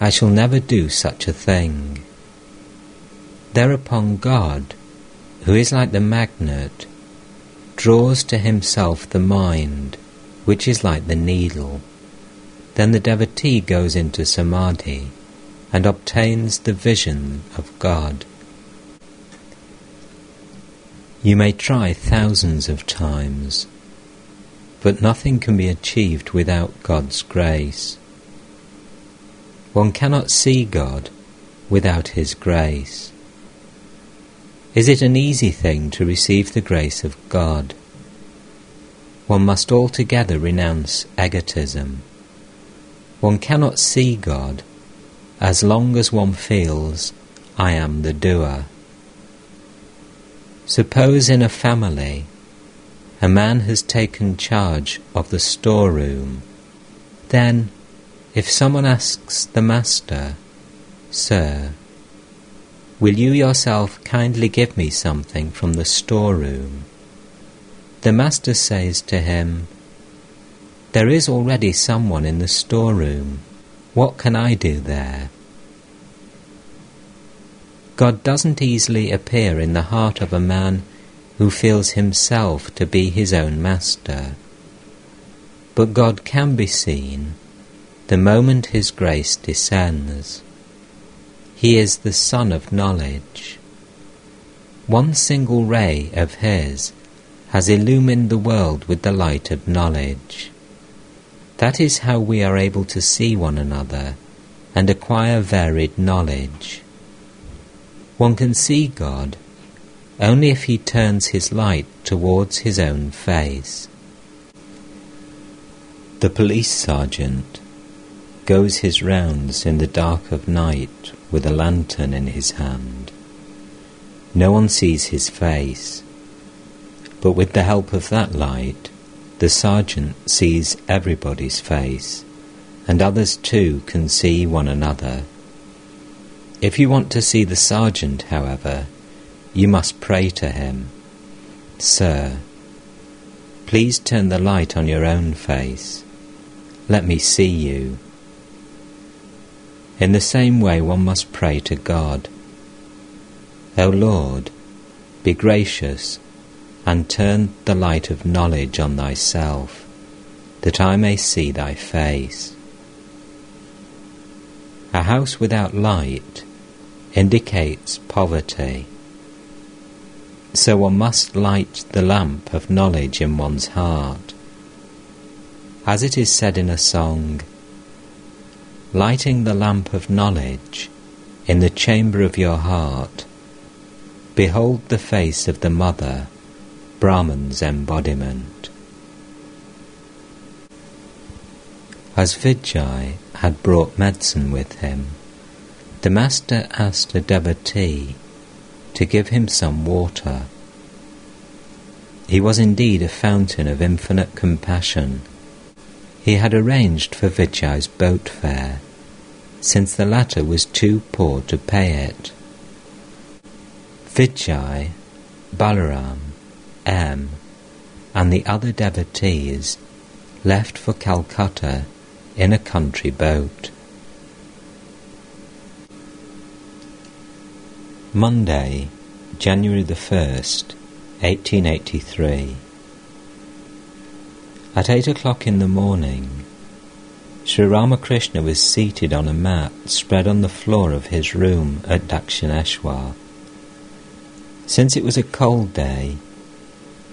I shall never do such a thing. Thereupon God, who is like the magnet, draws to himself the mind, which is like the needle. Then the devotee goes into samadhi and obtains the vision of God. You may try thousands of times, but nothing can be achieved without God's grace. One cannot see God without His grace. Is it an easy thing to receive the grace of God? One must altogether renounce egotism one cannot see God as long as one feels, I am the doer. Suppose in a family a man has taken charge of the storeroom. Then, if someone asks the master, Sir, will you yourself kindly give me something from the storeroom? The master says to him, there is already someone in the storeroom. What can I do there? God doesn't easily appear in the heart of a man who feels himself to be his own master. But God can be seen the moment His grace descends. He is the Sun of knowledge. One single ray of His has illumined the world with the light of knowledge. That is how we are able to see one another and acquire varied knowledge. One can see God only if he turns his light towards his own face. The police sergeant goes his rounds in the dark of night with a lantern in his hand. No one sees his face, but with the help of that light, the sergeant sees everybody's face, and others too can see one another. If you want to see the sergeant, however, you must pray to him. Sir, please turn the light on your own face. Let me see you. In the same way, one must pray to God. O Lord, be gracious and turn the light of knowledge on thyself, that I may see thy face. A house without light indicates poverty. So one must light the lamp of knowledge in one's heart. As it is said in a song, lighting the lamp of knowledge in the chamber of your heart, behold the face of the Mother, Brahman's embodiment. As Vijay had brought medicine with him, the Master asked a devotee to give him some water. He was indeed a fountain of infinite compassion he had arranged for Vijay's boat fare, since the latter was too poor to pay it. Vijay, Balaram, M, and the other devotees left for Calcutta in a country boat. Monday, January the 1st, 1883. At eight o'clock in the morning, Sri Ramakrishna was seated on a mat spread on the floor of his room at Dakshineshwar. Since it was a cold day,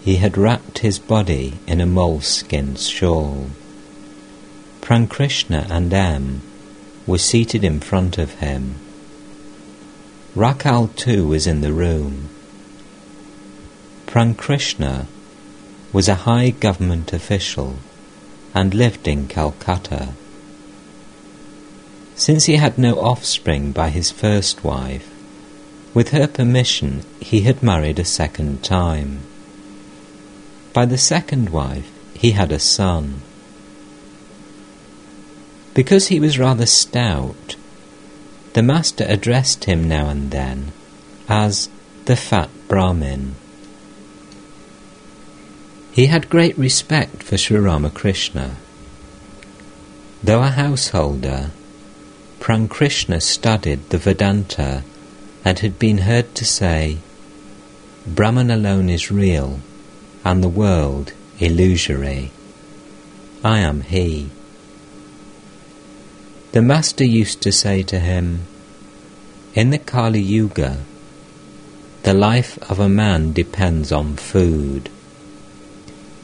he had wrapped his body in a moleskin shawl. Prankrishna and M were seated in front of him. Rakhal too was in the room. Prankrishna was a high government official and lived in Calcutta. Since he had no offspring by his first wife, with her permission he had married a second time. By the second wife he had a son. Because he was rather stout, the master addressed him now and then as the fat Brahmin. He had great respect for Sri Ramakrishna. Though a householder, Prankrishna studied the Vedanta and had been heard to say, Brahman alone is real and the world illusory. I am he. The Master used to say to him, In the Kali Yuga, the life of a man depends on food.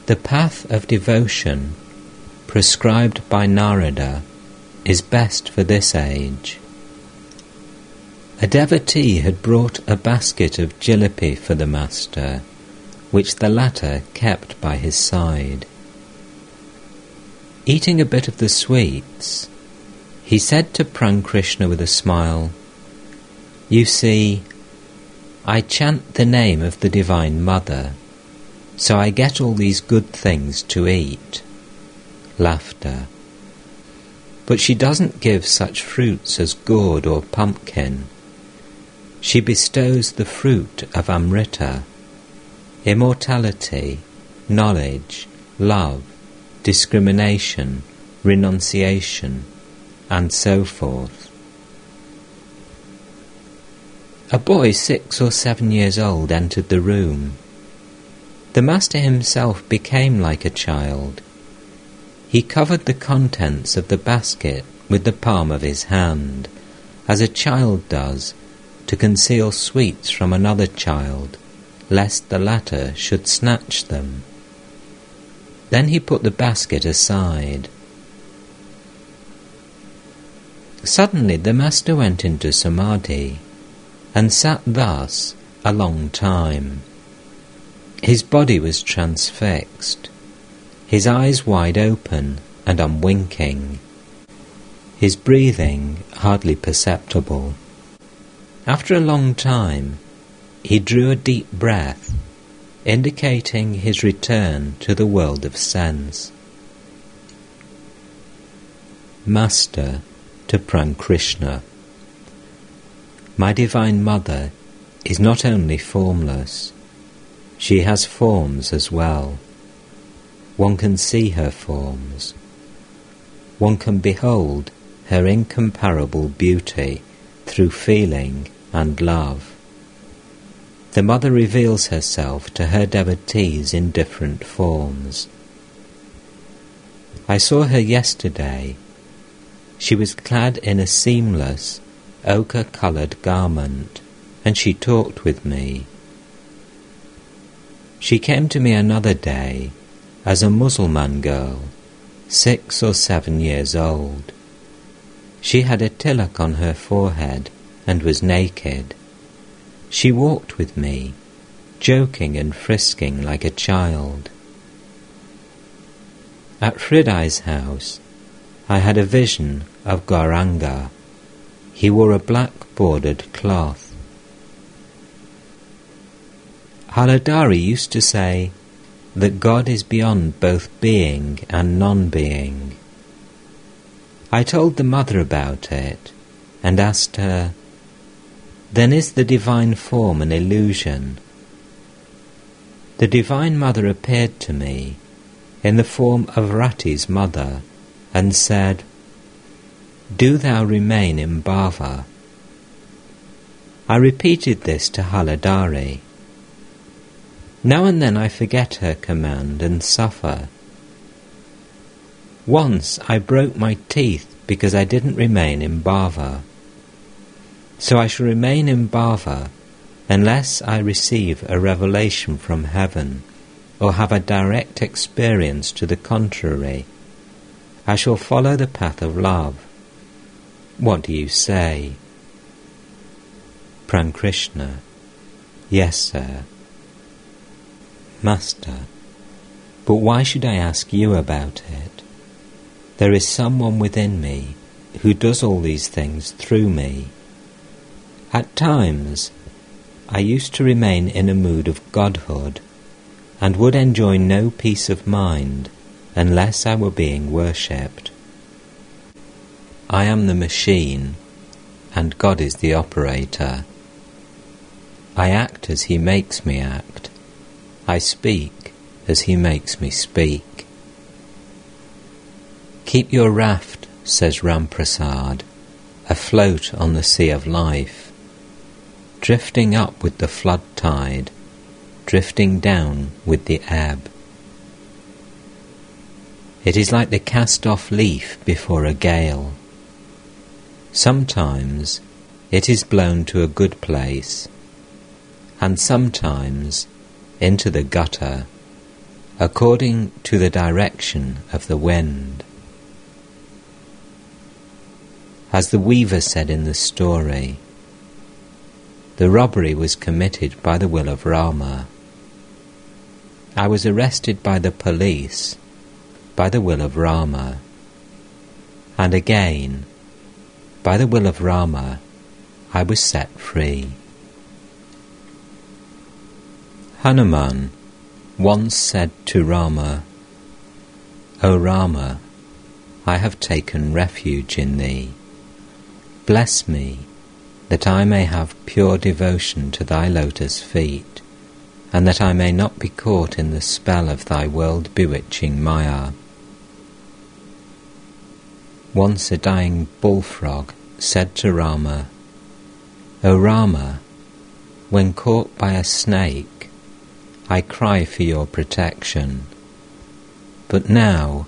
The path of devotion prescribed by Narada is best for this age. A devotee had brought a basket of jalebi for the master, which the latter kept by his side. Eating a bit of the sweets, he said to Prankrishna with a smile, You see, I chant the name of the Divine Mother so I get all these good things to eat. Laughter. But she doesn't give such fruits as gourd or pumpkin. She bestows the fruit of Amrita, immortality, knowledge, love, discrimination, renunciation, and so forth. A boy six or seven years old entered the room. The Master himself became like a child. He covered the contents of the basket with the palm of his hand, as a child does, to conceal sweets from another child, lest the latter should snatch them. Then he put the basket aside, Suddenly the master went into samadhi and sat thus a long time. His body was transfixed, his eyes wide open and unwinking, his breathing hardly perceptible. After a long time, he drew a deep breath, indicating his return to the world of sense. Master to Prankrishna. My Divine Mother is not only formless, she has forms as well. One can see her forms. One can behold her incomparable beauty through feeling and love. The Mother reveals herself to her devotees in different forms. I saw her yesterday she was clad in a seamless, ochre coloured garment, and she talked with me. She came to me another day as a Mussulman girl, six or seven years old. She had a tilak on her forehead and was naked. She walked with me, joking and frisking like a child. At Hriday's house, I had a vision of Gauranga. He wore a black bordered cloth. Haladhari used to say that God is beyond both being and non being. I told the mother about it and asked her, Then is the divine form an illusion? The divine mother appeared to me in the form of Rati's mother and said, do thou remain in Bhava. I repeated this to Haladhari. Now and then I forget her command and suffer. Once I broke my teeth because I didn't remain in Bhava. So I shall remain in Bhava unless I receive a revelation from heaven or have a direct experience to the contrary. I shall follow the path of love. What do you say? Prankrishna. Yes, sir. Master. But why should I ask you about it? There is someone within me who does all these things through me. At times, I used to remain in a mood of godhood and would enjoy no peace of mind unless I were being worshipped. I am the machine, and God is the operator. I act as He makes me act. I speak as He makes me speak. Keep your raft, says Ramprasad, afloat on the sea of life, drifting up with the flood tide, drifting down with the ebb. It is like the cast off leaf before a gale Sometimes it is blown to a good place, and sometimes into the gutter, according to the direction of the wind. As the weaver said in the story, the robbery was committed by the will of Rama. I was arrested by the police by the will of Rama. And again, by the will of Rama, I was set free. Hanuman once said to Rama, O Rama, I have taken refuge in thee. Bless me, that I may have pure devotion to thy lotus feet, and that I may not be caught in the spell of thy world bewitching Maya. Once a dying bullfrog said to Rama, O Rama, when caught by a snake, I cry for your protection. But now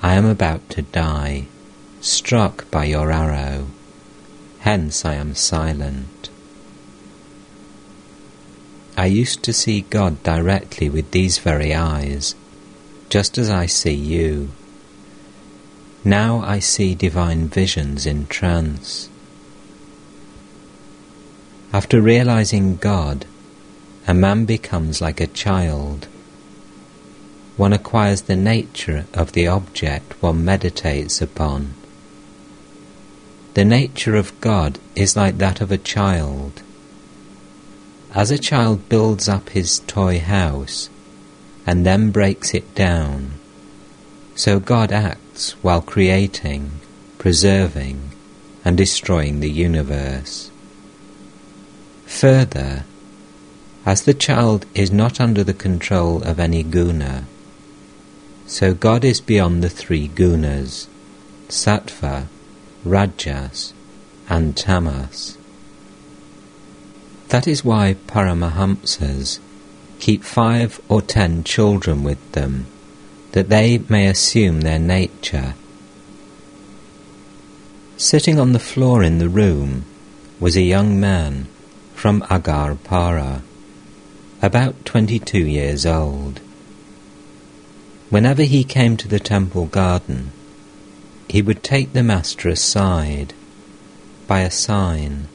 I am about to die, struck by your arrow. Hence I am silent. I used to see God directly with these very eyes, just as I see you. Now I see divine visions in trance. After realizing God, a man becomes like a child. One acquires the nature of the object one meditates upon. The nature of God is like that of a child. As a child builds up his toy house and then breaks it down, so God acts while creating, preserving, and destroying the universe. Further, as the child is not under the control of any guna, so God is beyond the three gunas, sattva, rajas, and tamas. That is why Paramahamsas keep five or ten children with them, that they may assume their nature. Sitting on the floor in the room was a young man from Agarpara, about twenty-two years old. Whenever he came to the temple garden, he would take the master aside by a sign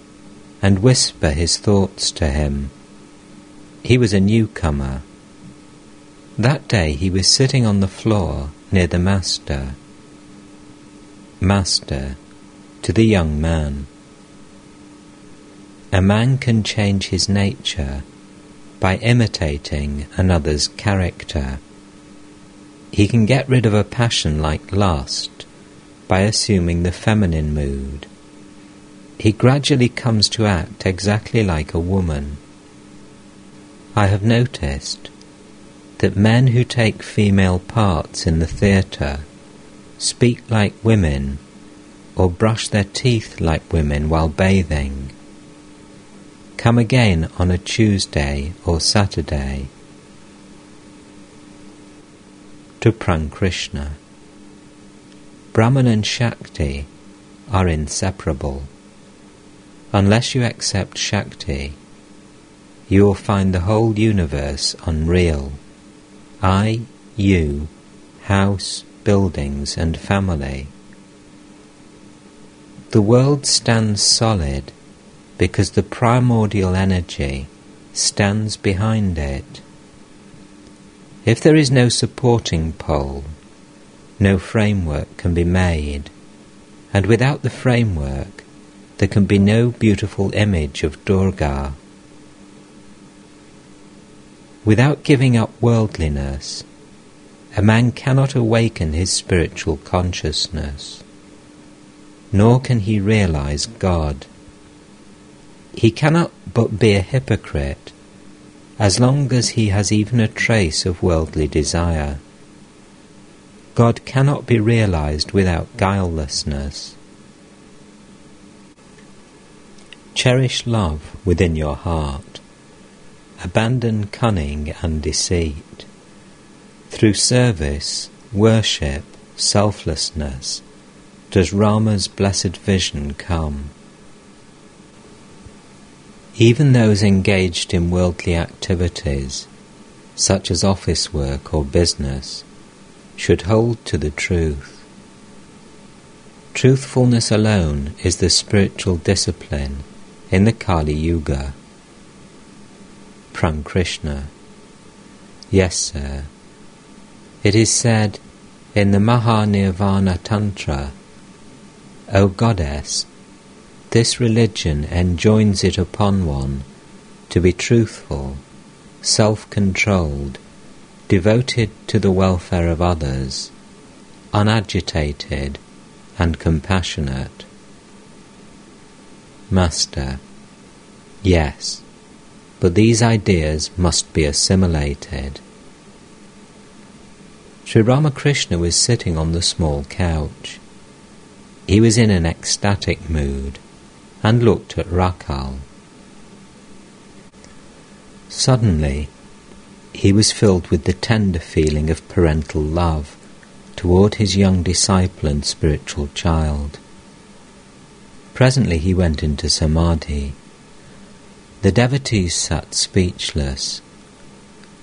and whisper his thoughts to him. He was a newcomer. That day he was sitting on the floor near the master. Master, to the young man, a man can change his nature by imitating another's character. He can get rid of a passion like lust by assuming the feminine mood. He gradually comes to act exactly like a woman. I have noticed that men who take female parts in the theatre speak like women or brush their teeth like women while bathing. Come again on a Tuesday or Saturday. To Prankrishna. Brahman and Shakti are inseparable. Unless you accept Shakti, you will find the whole universe unreal. I, you, house, buildings, and family. The world stands solid because the primordial energy stands behind it. If there is no supporting pole, no framework can be made, and without the framework, there can be no beautiful image of Durga. Without giving up worldliness, a man cannot awaken his spiritual consciousness, nor can he realize God. He cannot but be a hypocrite as long as he has even a trace of worldly desire. God cannot be realized without guilelessness. Cherish love within your heart. Abandon cunning and deceit. Through service, worship, selflessness, does Rama's blessed vision come. Even those engaged in worldly activities, such as office work or business, should hold to the truth. Truthfulness alone is the spiritual discipline in the Kali Yuga. Prankrishna. Yes, sir. It is said in the Mahanirvana Tantra, O Goddess, this religion enjoins it upon one to be truthful, self-controlled, devoted to the welfare of others, unagitated and compassionate. Master, yes, but these ideas must be assimilated. Sri Ramakrishna was sitting on the small couch. He was in an ecstatic mood and looked at Rakhal. Suddenly, he was filled with the tender feeling of parental love toward his young disciple and spiritual child. Presently he went into samadhi. The devotees sat speechless,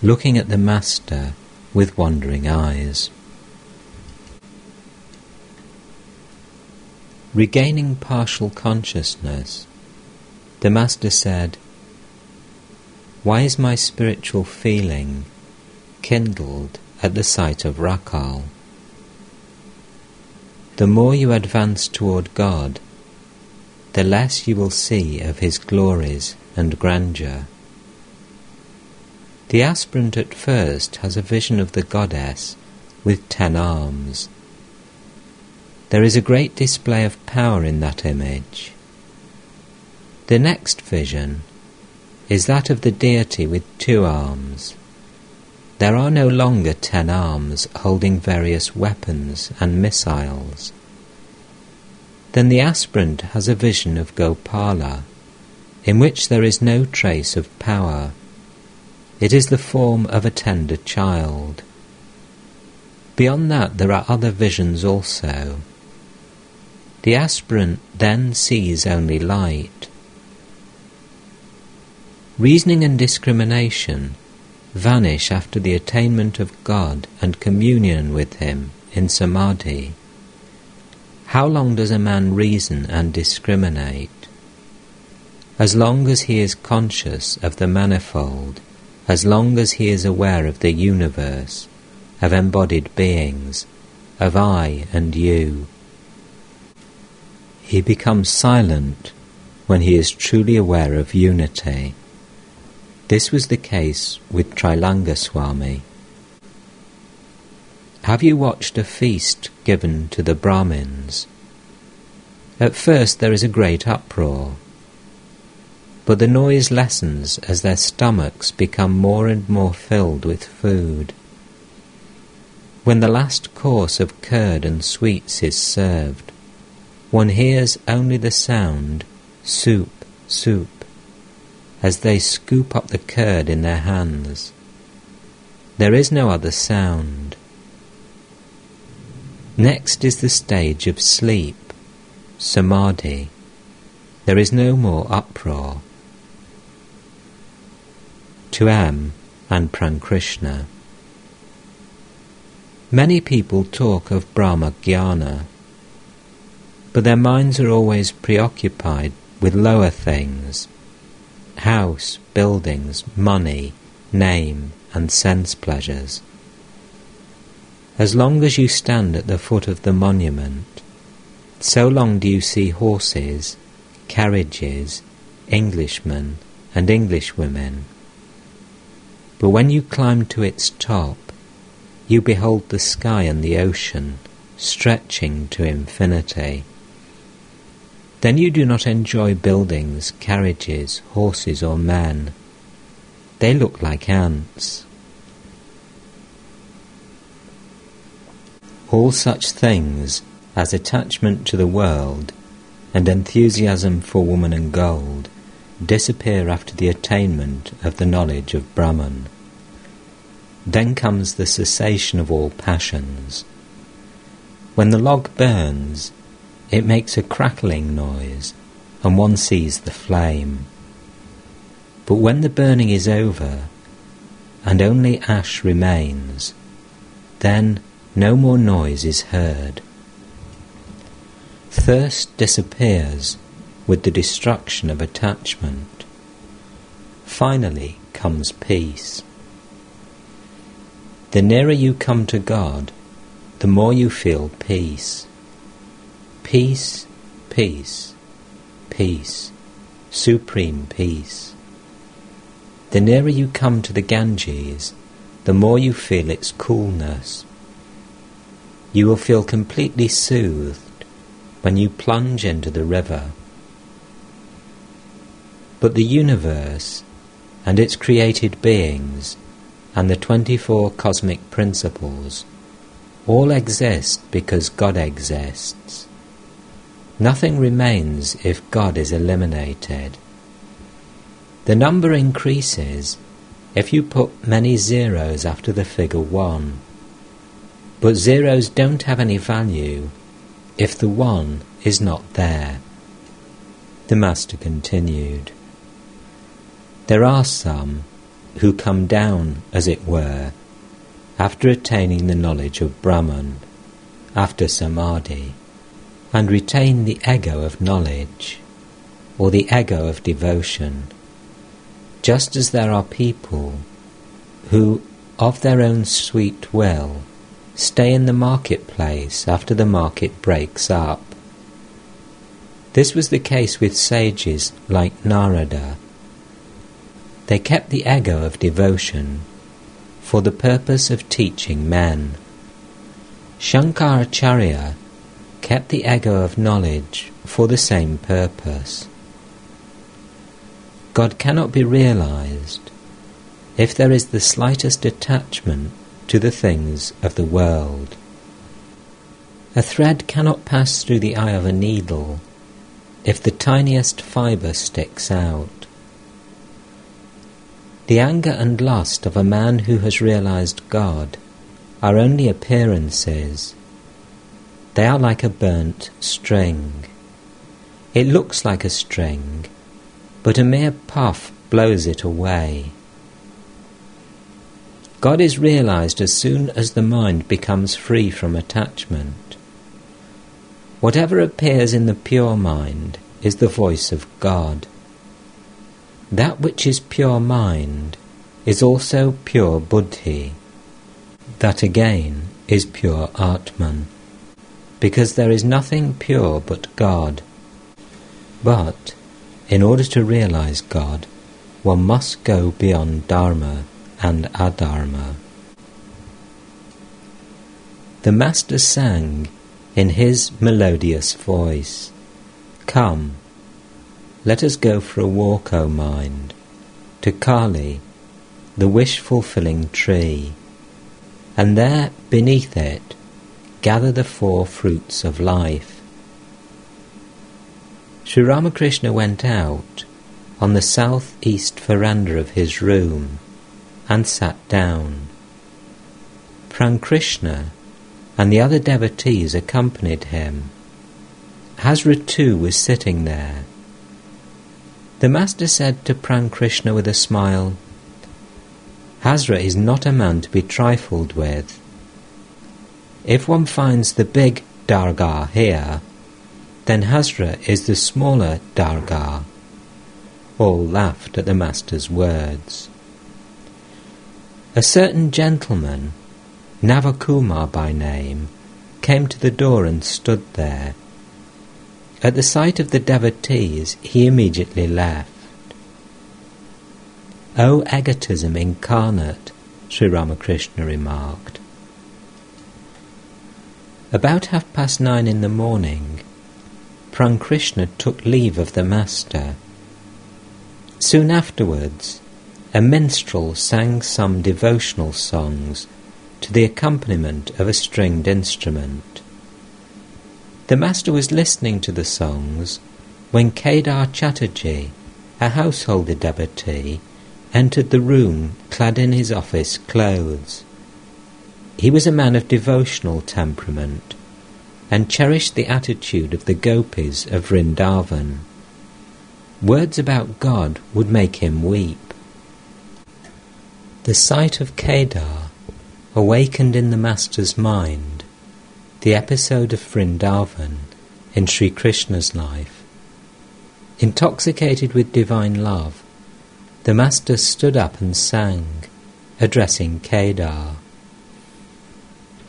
looking at the Master with wondering eyes. Regaining partial consciousness, the Master said, Why is my spiritual feeling kindled at the sight of Rakhal? The more you advance toward God, the less you will see of His glories and grandeur. The aspirant at first has a vision of the goddess with ten arms. There is a great display of power in that image. The next vision is that of the deity with two arms. There are no longer ten arms holding various weapons and missiles. Then the aspirant has a vision of Gopala, in which there is no trace of power. It is the form of a tender child. Beyond that, there are other visions also. The aspirant then sees only light. Reasoning and discrimination vanish after the attainment of God and communion with Him in Samadhi. How long does a man reason and discriminate? As long as he is conscious of the manifold, as long as he is aware of the universe, of embodied beings, of I and you. He becomes silent when he is truly aware of unity. This was the case with Trailanga Swami. Have you watched a feast given to the Brahmins? At first there is a great uproar, but the noise lessens as their stomachs become more and more filled with food. When the last course of curd and sweets is served, one hears only the sound, soup, soup, as they scoop up the curd in their hands. There is no other sound. Next is the stage of sleep, samadhi. There is no more uproar. To M and Prankrishna. Many people talk of Brahma Jnana, but their minds are always preoccupied with lower things house, buildings, money, name, and sense pleasures. As long as you stand at the foot of the monument, so long do you see horses, carriages, Englishmen, and Englishwomen. But when you climb to its top, you behold the sky and the ocean stretching to infinity. Then you do not enjoy buildings, carriages, horses, or men. They look like ants. All such things as attachment to the world and enthusiasm for woman and gold disappear after the attainment of the knowledge of Brahman. Then comes the cessation of all passions. When the log burns, it makes a crackling noise, and one sees the flame. But when the burning is over, and only ash remains, then no more noise is heard. Thirst disappears with the destruction of attachment. Finally comes peace. The nearer you come to God, the more you feel peace. Peace, peace, peace, supreme peace. The nearer you come to the Ganges, the more you feel its coolness. You will feel completely soothed when you plunge into the river. But the universe and its created beings and the 24 cosmic principles all exist because God exists. Nothing remains if God is eliminated. The number increases if you put many zeros after the figure 1. But zeros don't have any value if the 1 is not there. The Master continued. There are some who come down, as it were, after attaining the knowledge of Brahman, after Samadhi, and retain the ego of knowledge or the ego of devotion, just as there are people who, of their own sweet will, stay in the marketplace after the market breaks up. This was the case with sages like Narada. They kept the ego of devotion for the purpose of teaching men. Shankaracharya kept the ego of knowledge for the same purpose. God cannot be realized if there is the slightest attachment to the things of the world. A thread cannot pass through the eye of a needle if the tiniest fibre sticks out. The anger and lust of a man who has realized God are only appearances. They are like a burnt string. It looks like a string, but a mere puff blows it away. God is realized as soon as the mind becomes free from attachment. Whatever appears in the pure mind is the voice of God. That which is pure mind is also pure buddhi. That again is pure Atman, because there is nothing pure but God. But in order to realize God, one must go beyond Dharma and Adharma. The Master sang in his melodious voice, Come, let us go for a walk, O mind, to Kali, the wish-fulfilling tree, and there, beneath it, gather the four fruits of life. Sri Ramakrishna went out on the south-east veranda of his room and sat down. Prankrishna and the other devotees accompanied him. Hazra too was sitting there. The Master said to Prankrishna with a smile, Hazra is not a man to be trifled with. If one finds the big Dargah here, then Hazra is the smaller Dargah. All laughed at the Master's words. A certain gentleman, Navakumar by name, came to the door and stood there. At the sight of the devotees, he immediately left. O egotism incarnate, Sri Ramakrishna remarked. About half past nine in the morning, Prankrishna took leave of the master. Soon afterwards, a minstrel sang some devotional songs to the accompaniment of a stringed instrument. The master was listening to the songs when Kedar Chatterjee, a householder devotee, entered the room clad in his office clothes. He was a man of devotional temperament and cherished the attitude of the gopis of Vrindavan. Words about God would make him weep. The sight of Kedar awakened in the Master's mind the episode of Vrindavan in Sri Krishna's life. Intoxicated with divine love, the Master stood up and sang, addressing Kedar.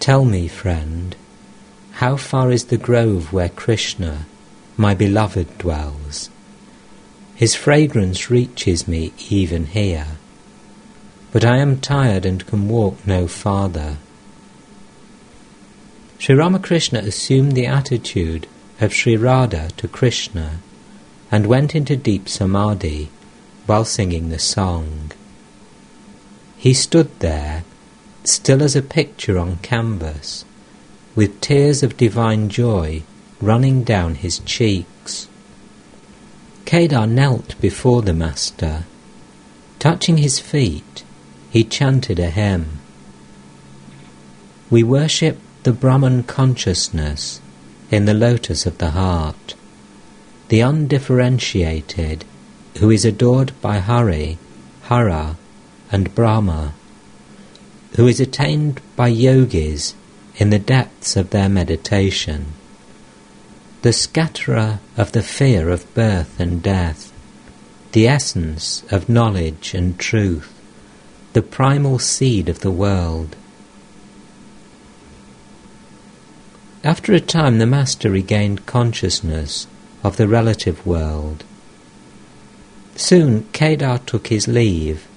Tell me, friend, how far is the grove where Krishna, my beloved, dwells? His fragrance reaches me even here but I am tired and can walk no farther. Sri Ramakrishna assumed the attitude of Sri Radha to Krishna and went into deep samadhi while singing the song. He stood there, still as a picture on canvas, with tears of divine joy running down his cheeks. Kedar knelt before the Master. Touching his feet, he chanted a hymn. We worship the Brahman consciousness in the lotus of the heart, the undifferentiated who is adored by Hari, Hara, and Brahma, who is attained by yogis in the depths of their meditation. the scatterer of the fear of birth and death, the essence of knowledge and truth, the primal seed of the world. After a time, the Master regained consciousness of the relative world. Soon, Kedar took his leave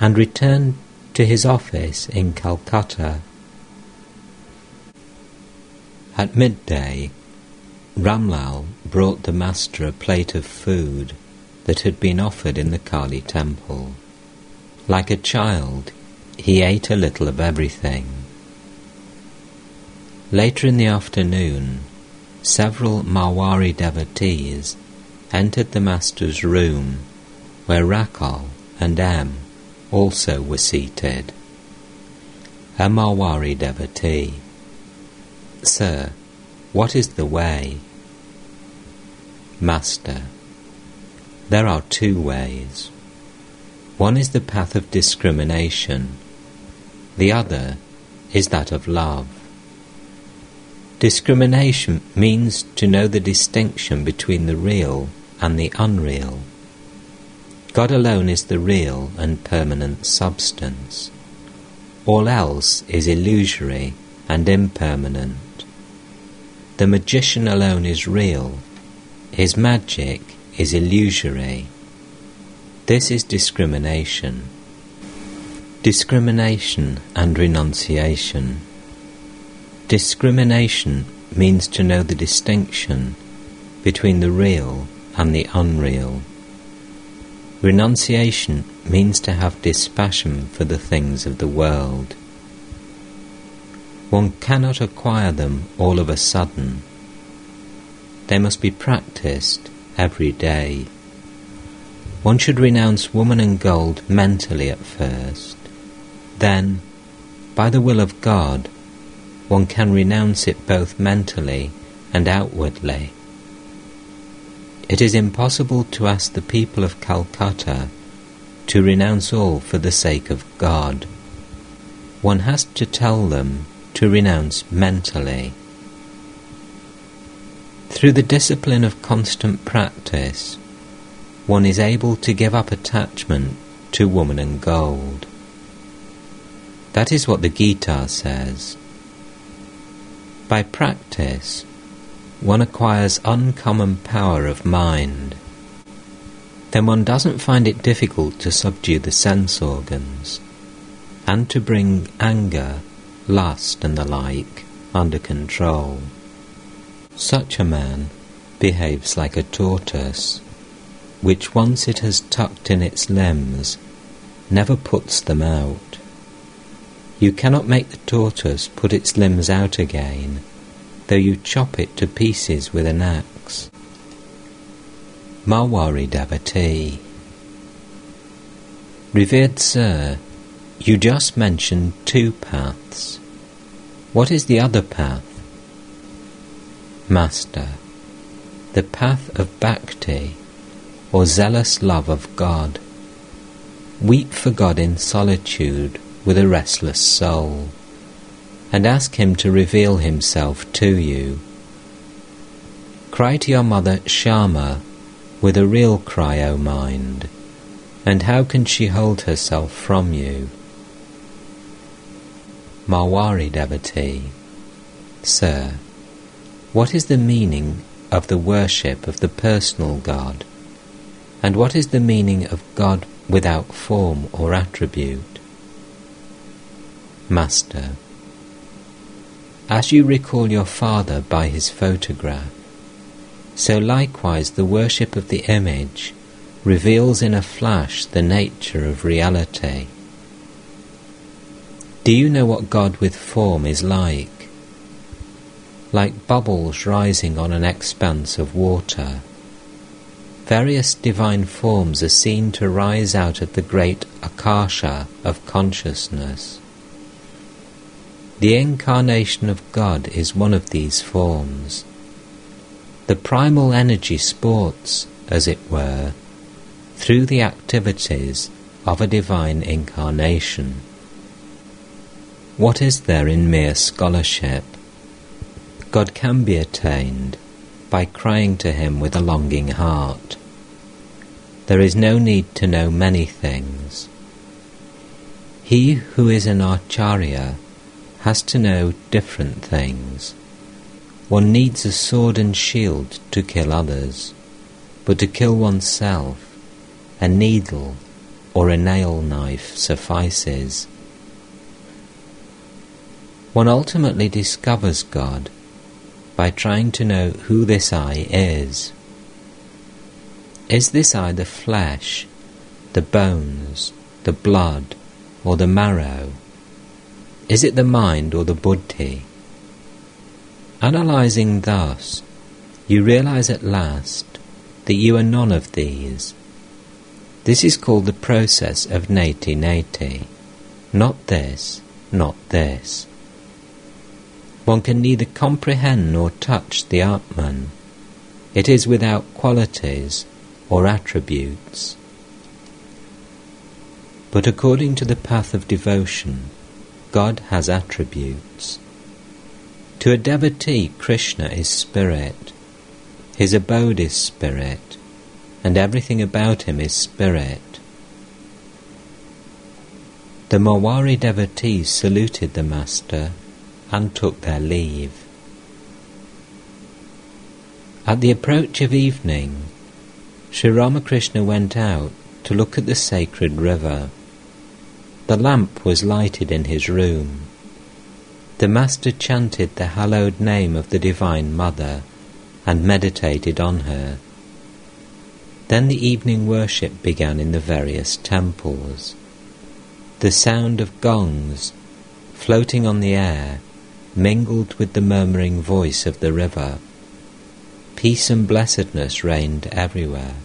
and returned to his office in Calcutta. At midday, Ramlal brought the master a plate of food that had been offered in the Kali temple. Like a child, he ate a little of everything. Later in the afternoon, several Marwari devotees entered the master's room, where Rakhal and M also were seated. A Marwari devotee. Sir, what is the way? Master, there are two ways. One is the path of discrimination, the other is that of love. Discrimination means to know the distinction between the real and the unreal. God alone is the real and permanent substance. All else is illusory and impermanent. The magician alone is real his magic is illusory. This is discrimination. Discrimination and renunciation. Discrimination means to know the distinction between the real and the unreal. Renunciation means to have dispassion for the things of the world. One cannot acquire them all of a sudden they must be practiced every day. One should renounce woman and gold mentally at first. Then, by the will of God, one can renounce it both mentally and outwardly. It is impossible to ask the people of Calcutta to renounce all for the sake of God. One has to tell them to renounce mentally. Through the discipline of constant practice, one is able to give up attachment to woman and gold. That is what the Gita says. By practice, one acquires uncommon power of mind. Then one doesn't find it difficult to subdue the sense organs and to bring anger, lust, and the like under control. Such a man behaves like a tortoise, which once it has tucked in its limbs, never puts them out. You cannot make the tortoise put its limbs out again, though you chop it to pieces with an axe. Marwari Devotee Revered Sir, you just mentioned two paths. What is the other path? Master, the path of bhakti, or zealous love of God. Weep for God in solitude with a restless soul, and ask Him to reveal Himself to you. Cry to your mother Shama with a real cry, O mind, and how can she hold herself from you? Marwari devotee, Sir, what is the meaning of the worship of the personal God? And what is the meaning of God without form or attribute? Master, as you recall your father by his photograph, so likewise the worship of the image reveals in a flash the nature of reality. Do you know what God with form is like? like bubbles rising on an expanse of water. Various divine forms are seen to rise out of the great akasha of consciousness. The incarnation of God is one of these forms. The primal energy sports, as it were, through the activities of a divine incarnation. What is there in mere scholarship? God can be attained, by crying to him with a longing heart. There is no need to know many things. He who is an acharya has to know different things. One needs a sword and shield to kill others, but to kill oneself, a needle or a nail knife suffices. One ultimately discovers God by trying to know who this I is. Is this I the flesh, the bones, the blood, or the marrow? Is it the mind or the buddhi? Analyzing thus, you realize at last that you are none of these. This is called the process of neti neti, Not this, not this. One can neither comprehend nor touch the Atman. It is without qualities or attributes. But according to the path of devotion, God has attributes. To a devotee, Krishna is spirit. His abode is spirit, and everything about him is spirit. The Marwari devotees saluted the Master and took their leave. At the approach of evening, Sri Ramakrishna went out to look at the sacred river. The lamp was lighted in his room. The Master chanted the hallowed name of the Divine Mother and meditated on her. Then the evening worship began in the various temples. The sound of gongs, floating on the air, mingled with the murmuring voice of the river. Peace and blessedness reigned everywhere.